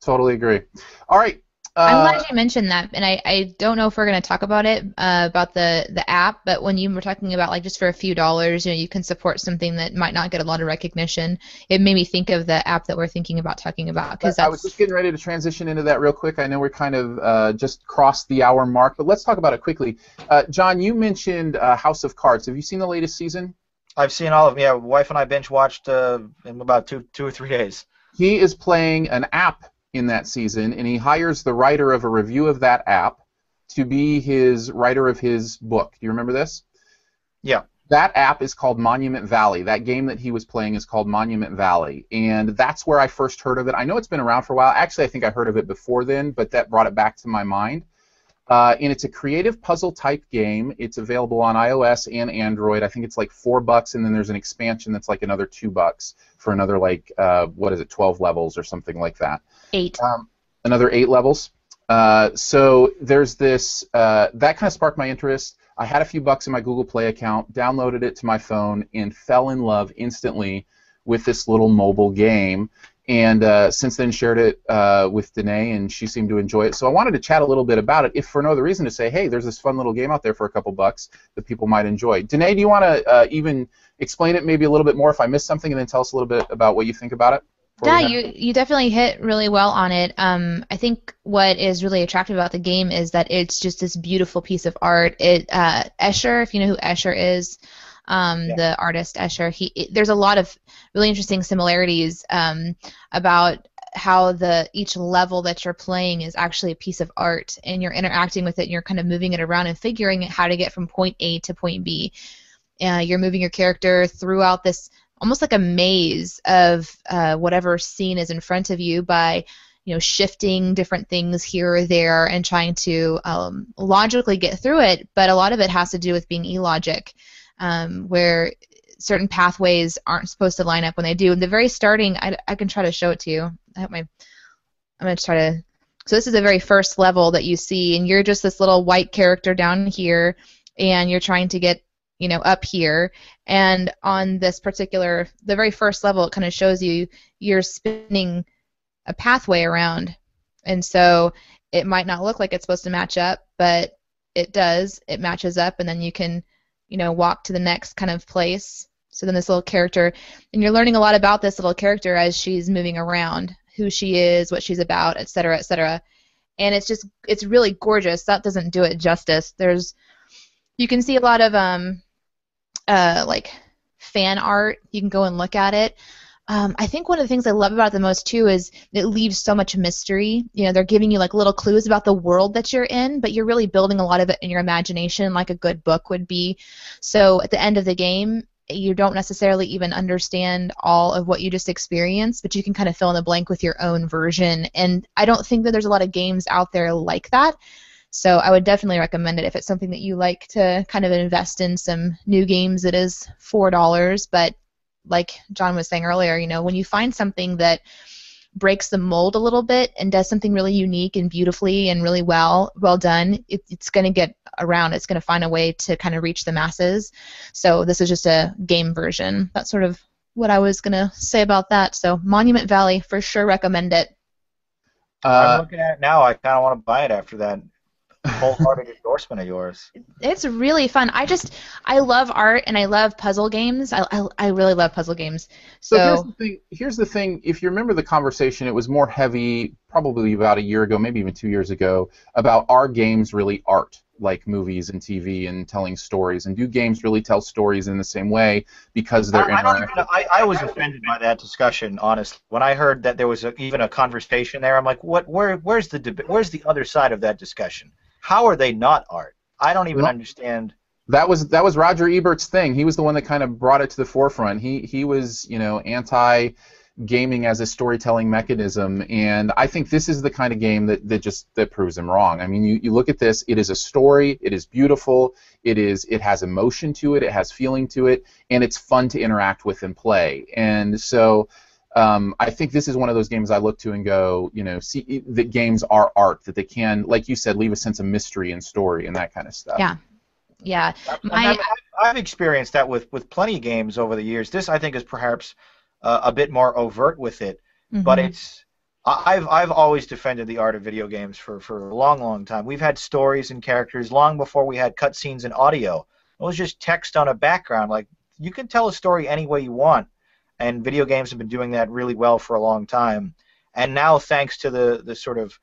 Totally agree. All right. Uh, I'm glad you mentioned that, and I, I don't know if we're going to talk about it uh, about the the app, but when you were talking about like just for a few dollars, you know, you can support something that might not get a lot of recognition. It made me think of the app that we're thinking about talking about because I was just getting ready to transition into that real quick. I know we're kind of uh, just crossed the hour mark, but let's talk about it quickly. Uh, John, you mentioned uh, House of Cards. Have you seen the latest season? I've seen all of them. Yeah, wife and I binge watched uh, in about two two or three days. He is playing an app in that season, and he hires the writer of a review of that app to be his writer of his book. Do you remember this? Yeah. That app is called Monument Valley. That game that he was playing is called Monument Valley, and that's where I first heard of it. I know it's been around for a while. Actually, I think I heard of it before then, but that brought it back to my mind. Uh, and it's a creative puzzle type game. It's available on iOS and Android. I think it's like four bucks, and then there's an expansion that's like another two bucks for another like uh, what is it, 12 levels or something like that. Eight. Um, another eight levels. Uh, so there's this uh, that kind of sparked my interest. I had a few bucks in my Google Play account, downloaded it to my phone, and fell in love instantly with this little mobile game and uh, since then shared it uh, with Danae, and she seemed to enjoy it. So I wanted to chat a little bit about it, if for no other reason to say, hey, there's this fun little game out there for a couple bucks that people might enjoy. Danae, do you want to uh, even explain it maybe a little bit more if I missed something, and then tell us a little bit about what you think about it? Yeah, you you definitely hit really well on it. Um, I think what is really attractive about the game is that it's just this beautiful piece of art. It uh, Escher, if you know who Escher is, um, yeah. the artist Escher. He it, there's a lot of really interesting similarities um, about how the each level that you're playing is actually a piece of art, and you're interacting with it, and you're kind of moving it around and figuring how to get from point A to point B. Uh, you're moving your character throughout this almost like a maze of uh, whatever scene is in front of you by you know shifting different things here or there and trying to um, logically get through it but a lot of it has to do with being illogic um, where certain pathways aren't supposed to line up when they do. In the very starting, I, I can try to show it to you. I hope my I'm gonna try to. So this is the very first level that you see, and you're just this little white character down here, and you're trying to get you know up here. And on this particular, the very first level, it kind of shows you you're spinning a pathway around, and so it might not look like it's supposed to match up, but it does. It matches up, and then you can you know, walk to the next kind of place. So then this little character, and you're learning a lot about this little character as she's moving around, who she is, what she's about, et cetera, et cetera. And it's just, it's really gorgeous. That doesn't do it justice. There's, you can see a lot of, um, uh, like fan art. You can go and look at it. Um, I think one of the things I love about it the most too is it leaves so much mystery. You know, they're giving you like little clues about the world that you're in, but you're really building a lot of it in your imagination, like a good book would be. So at the end of the game, you don't necessarily even understand all of what you just experienced, but you can kind of fill in the blank with your own version. And I don't think that there's a lot of games out there like that. So I would definitely recommend it if it's something that you like to kind of invest in some new games. It is four dollars, but like John was saying earlier, you know, when you find something that breaks the mold a little bit and does something really unique and beautifully and really well well done, it, it's going to get around. It's going to find a way to kind of reach the masses. So this is just a game version. That's sort of what I was gonna say about that. So Monument Valley, for sure, recommend it. I'm Uh, looking at it now. I kind of want to buy it after that wholehearted endorsement of yours. It's really fun. I just I love art and I love puzzle games. I I, I really love puzzle games. So, here's the thing. Here's the thing. If you remember the conversation, it was more heavy, probably about a year ago, maybe even two years ago, about are games really art, like movies and TV and telling stories, and do games really tell stories in the same way because they're I, I, don't interactive? even, I, I was offended by that discussion, honestly. When I heard that there was a, even a conversation there, I'm like, what? Where? Where's the deb- Where's the other side of that discussion? How are they not art? I don't even Well- understand. That was that was Roger Ebert's thing. He was the one that kind of brought it to the forefront. He he was you know anti gaming as a storytelling mechanism, and I think this is the kind of game that, that just that proves him wrong. I mean, you, you look at this; it is a story, it is beautiful, it is it has emotion to it, it has feeling to it, and it's fun to interact with and play. And so. Um, I think this is one of those games I look to and go, you know, see that games are art, that they can, like you said, leave a sense of mystery and story and that kind of stuff. Yeah. yeah, My- I've, I've experienced that with, with plenty of games over the years. This, I think, is perhaps uh, a bit more overt with it, but Mhm. it's. I- I've I've always defended the art of video games for, for a long, long time. We've had stories and characters long before we had cutscenes and audio. It was just text on a background. Like you can tell a story any way you want, and video games have been doing that really well for a long time. And now, thanks to the the sort of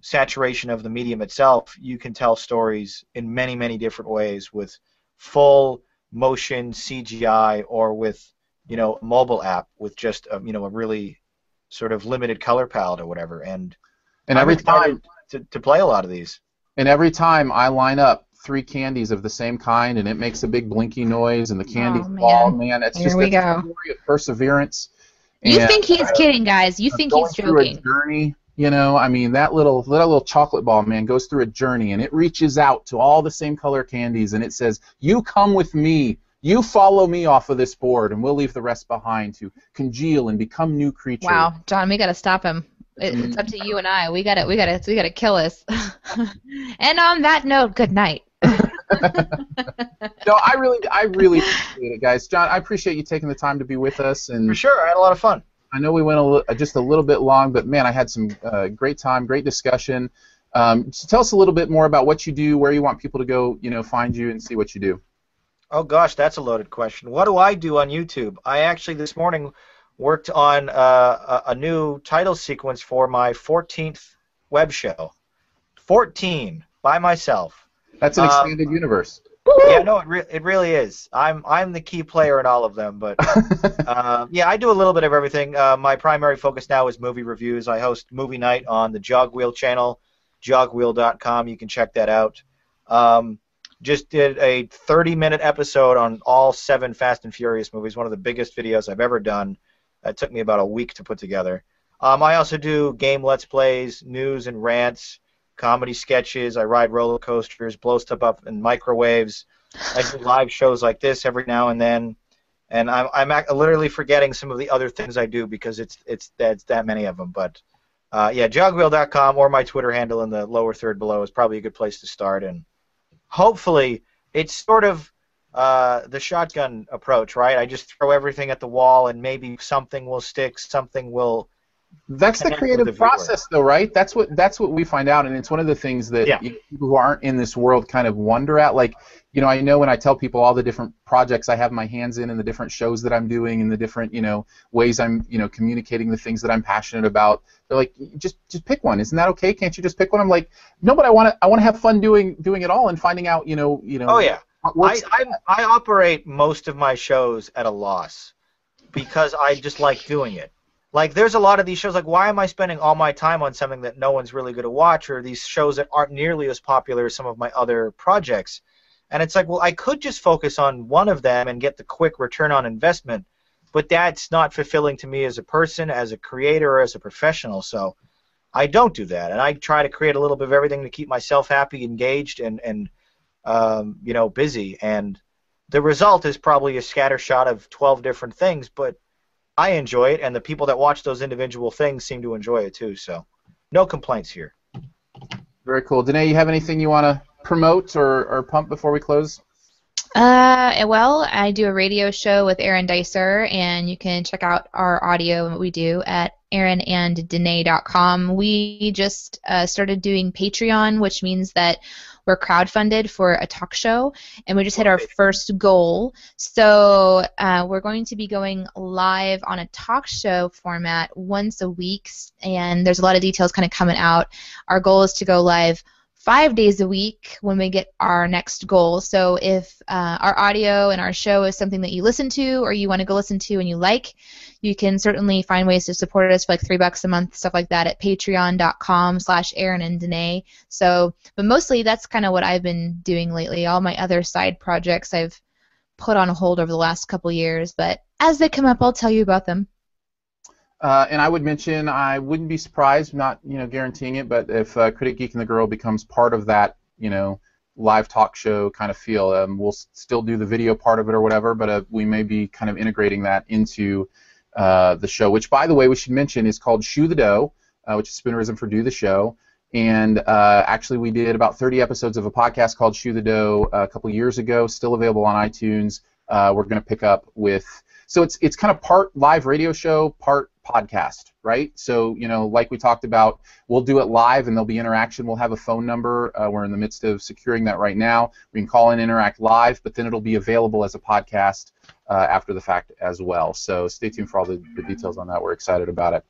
saturation of the medium itself, you can tell stories in many, many different ways with full motion CGI or with you know a mobile app with just a, you know a really sort of limited color palette or whatever. And And I'm every time to, to play a lot of these. And every time I line up three candies of the same kind, and it makes a big blinky noise, and the candies Oh, man. man, it's Here just we go. story of perseverance. you and think he's uh, kidding, guys? You think going he's through a joking? journey. You know, I mean, that little that little chocolate ball, man, goes through a journey, and it reaches out to all the same color candies, and it says, "You come with me." You follow me off of this board, and we'll leave the rest behind to congeal and become new creatures. Wow, John, we gotta stop him. It, it's up to you and I. We gotta, we gotta, we gotta kill us. and on that note, good night. No, I really, I really appreciate it, guys. John, I appreciate you taking the time to be with us, and For sure, I had a lot of fun. I know we went a li- just a little bit long, but man, I had some uh, great time, great discussion. Um, so tell us a little bit more about what you do, where you want people to go, you know, find you and see what you do. Oh gosh, that's a loaded question. What do I do on YouTube? I actually this morning worked on uh, a, a new title sequence for my 14th web show. 14 by myself. That's an Um, expanded universe. Yeah, no, it, re- it really is. I'm I'm the key player in all of them, but uh, yeah, I do a little bit of everything. Uh, my primary focus now is movie reviews. I host Movie Night on the Jogwheel channel, jogwheel.com. You can check that out. Um, just did a 30-minute episode on all seven Fast and Furious movies. One of the biggest videos I've ever done. That took me about a week to put together. Um, I also do game let's plays, news and rants, comedy sketches. I ride roller coasters, blow stuff up in microwaves. I do live shows like this every now and then, and I'm I'm ac- literally forgetting some of the other things I do because it's it's that's that many of them. But uh, yeah, jogwheel.com or my Twitter handle in the lower third below is probably a good place to start. And hopefully, it's sort of uh, the shotgun approach, right? I just throw everything at the wall, and maybe something will stick, something will. That's the creative the process, though, right? That's what that's what we find out, and it's one of the things that Yeah. people who aren't in this world kind of wonder at. Like, you know, I know when I tell people all the different projects I have my hands in, and the different shows that I'm doing, and the different you know ways I'm you know communicating the things that I'm passionate about. They're like, just just pick one. Isn't that okay? Can't you just pick one? I'm like, no, but I want to I want to have fun doing doing it all and finding out you know you know. Oh yeah. I. I I operate most of my shows at a loss because I just like doing it. Like there's a lot of these shows like why am I spending all my time on something that no one's really going to watch or these shows that aren't nearly as popular as some of my other projects. And it's like, well, I could just focus on one of them and get the quick return on investment, but that's not fulfilling to me as a person, as a creator, or as a professional. So I don't do that. And I try to create a little bit of everything to keep myself happy, engaged, and and um, you know, busy. And the result is probably a scattershot of 12 different things, but I enjoy it, and the people that watch those individual things seem to enjoy it too. So, no complaints here. Very cool. Danae, you have anything you want to promote or, or pump before we close? Uh, well, I do a radio show with Aaron Dicer, and you can check out our audio and what we do at aaronanddanae.com. We just uh, started doing Patreon, which means that we're crowdfunded for a talk show, and we just hit our first goal. So uh, we're going to be going live on a talk show format once a week, and there's a lot of details kind of coming out. Our goal is to go live five days a week when we get our next goal. So if uh, our audio and our show is something that you listen to or you want to go listen to and you like, you can certainly find ways to support us for like three bucks a month, stuff like that at patreon.com slash Aaron and Danae. So, but mostly that's kind of what I've been doing lately. All my other side projects I've put on hold over the last couple years, but as they come up, I'll tell you about them. Uh, and I would mention I wouldn't be surprised, not you know guaranteeing it, but if uh, Critic Geek and the Girl becomes part of that you know live talk show kind of feel, um, we'll still do the video part of it or whatever, but uh, we may be kind of integrating that into uh, the show. Which, by the way, we should mention is called Shoe the Dough, uh, which is Spoonerism for Do the Show. And uh, actually, we did about 30 episodes of a podcast called Shoe the Dough a couple years ago, still available on iTunes. we're going to pick up with so it's it's kind of part live radio show, part podcast, right? So, you know, like we talked about, we'll do it live and there'll be interaction. We'll have a phone number. Uh, we're in the midst of securing that right now. We can call and interact live, but then it'll be available as a podcast uh, after the fact as well. So stay tuned for all the, the details on that. We're excited about it.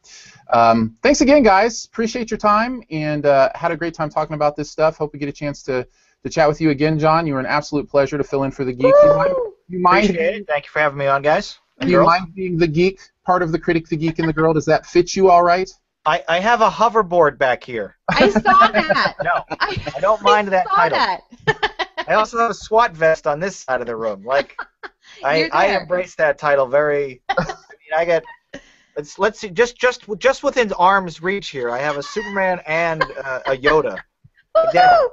Um, thanks again, guys. Appreciate your time and uh, had a great time talking about this stuff. Hope we get a chance to, to chat with you again, John. You were an absolute pleasure to fill in for the geek. You mind, you mind Appreciate it. Thank you for having me on, guys. Do you mind being the geek part of the critic, the geek, and the girl? Does that fit you all right? I, I have a hoverboard back here. I saw that. no, I, I don't mind I that title. That. I also have a SWAT vest on this side of the room. Like, I I embrace that title very. I mean, I get. Let's let's see. Just just just within arm's reach here, I have a Superman and uh, a Yoda. That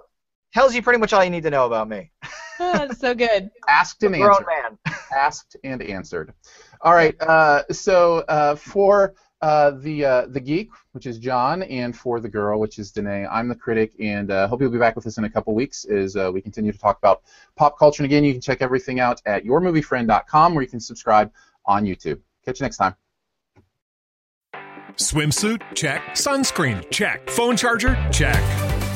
tells you pretty much all you need to know about me. oh, that's so good. Asked and answered. man. Asked and answered. All right. Uh, so uh, for uh, the uh, the geek, which is John, and for the girl, which is Danae, I'm the critic, and uh, hope you'll be back with us in a couple weeks as uh, we continue to talk about pop culture. And again, you can check everything out at yourmoviefriend.com, where you can subscribe on YouTube. Catch you next time. Swimsuit? Check. Sunscreen? Check. Phone charger? Check.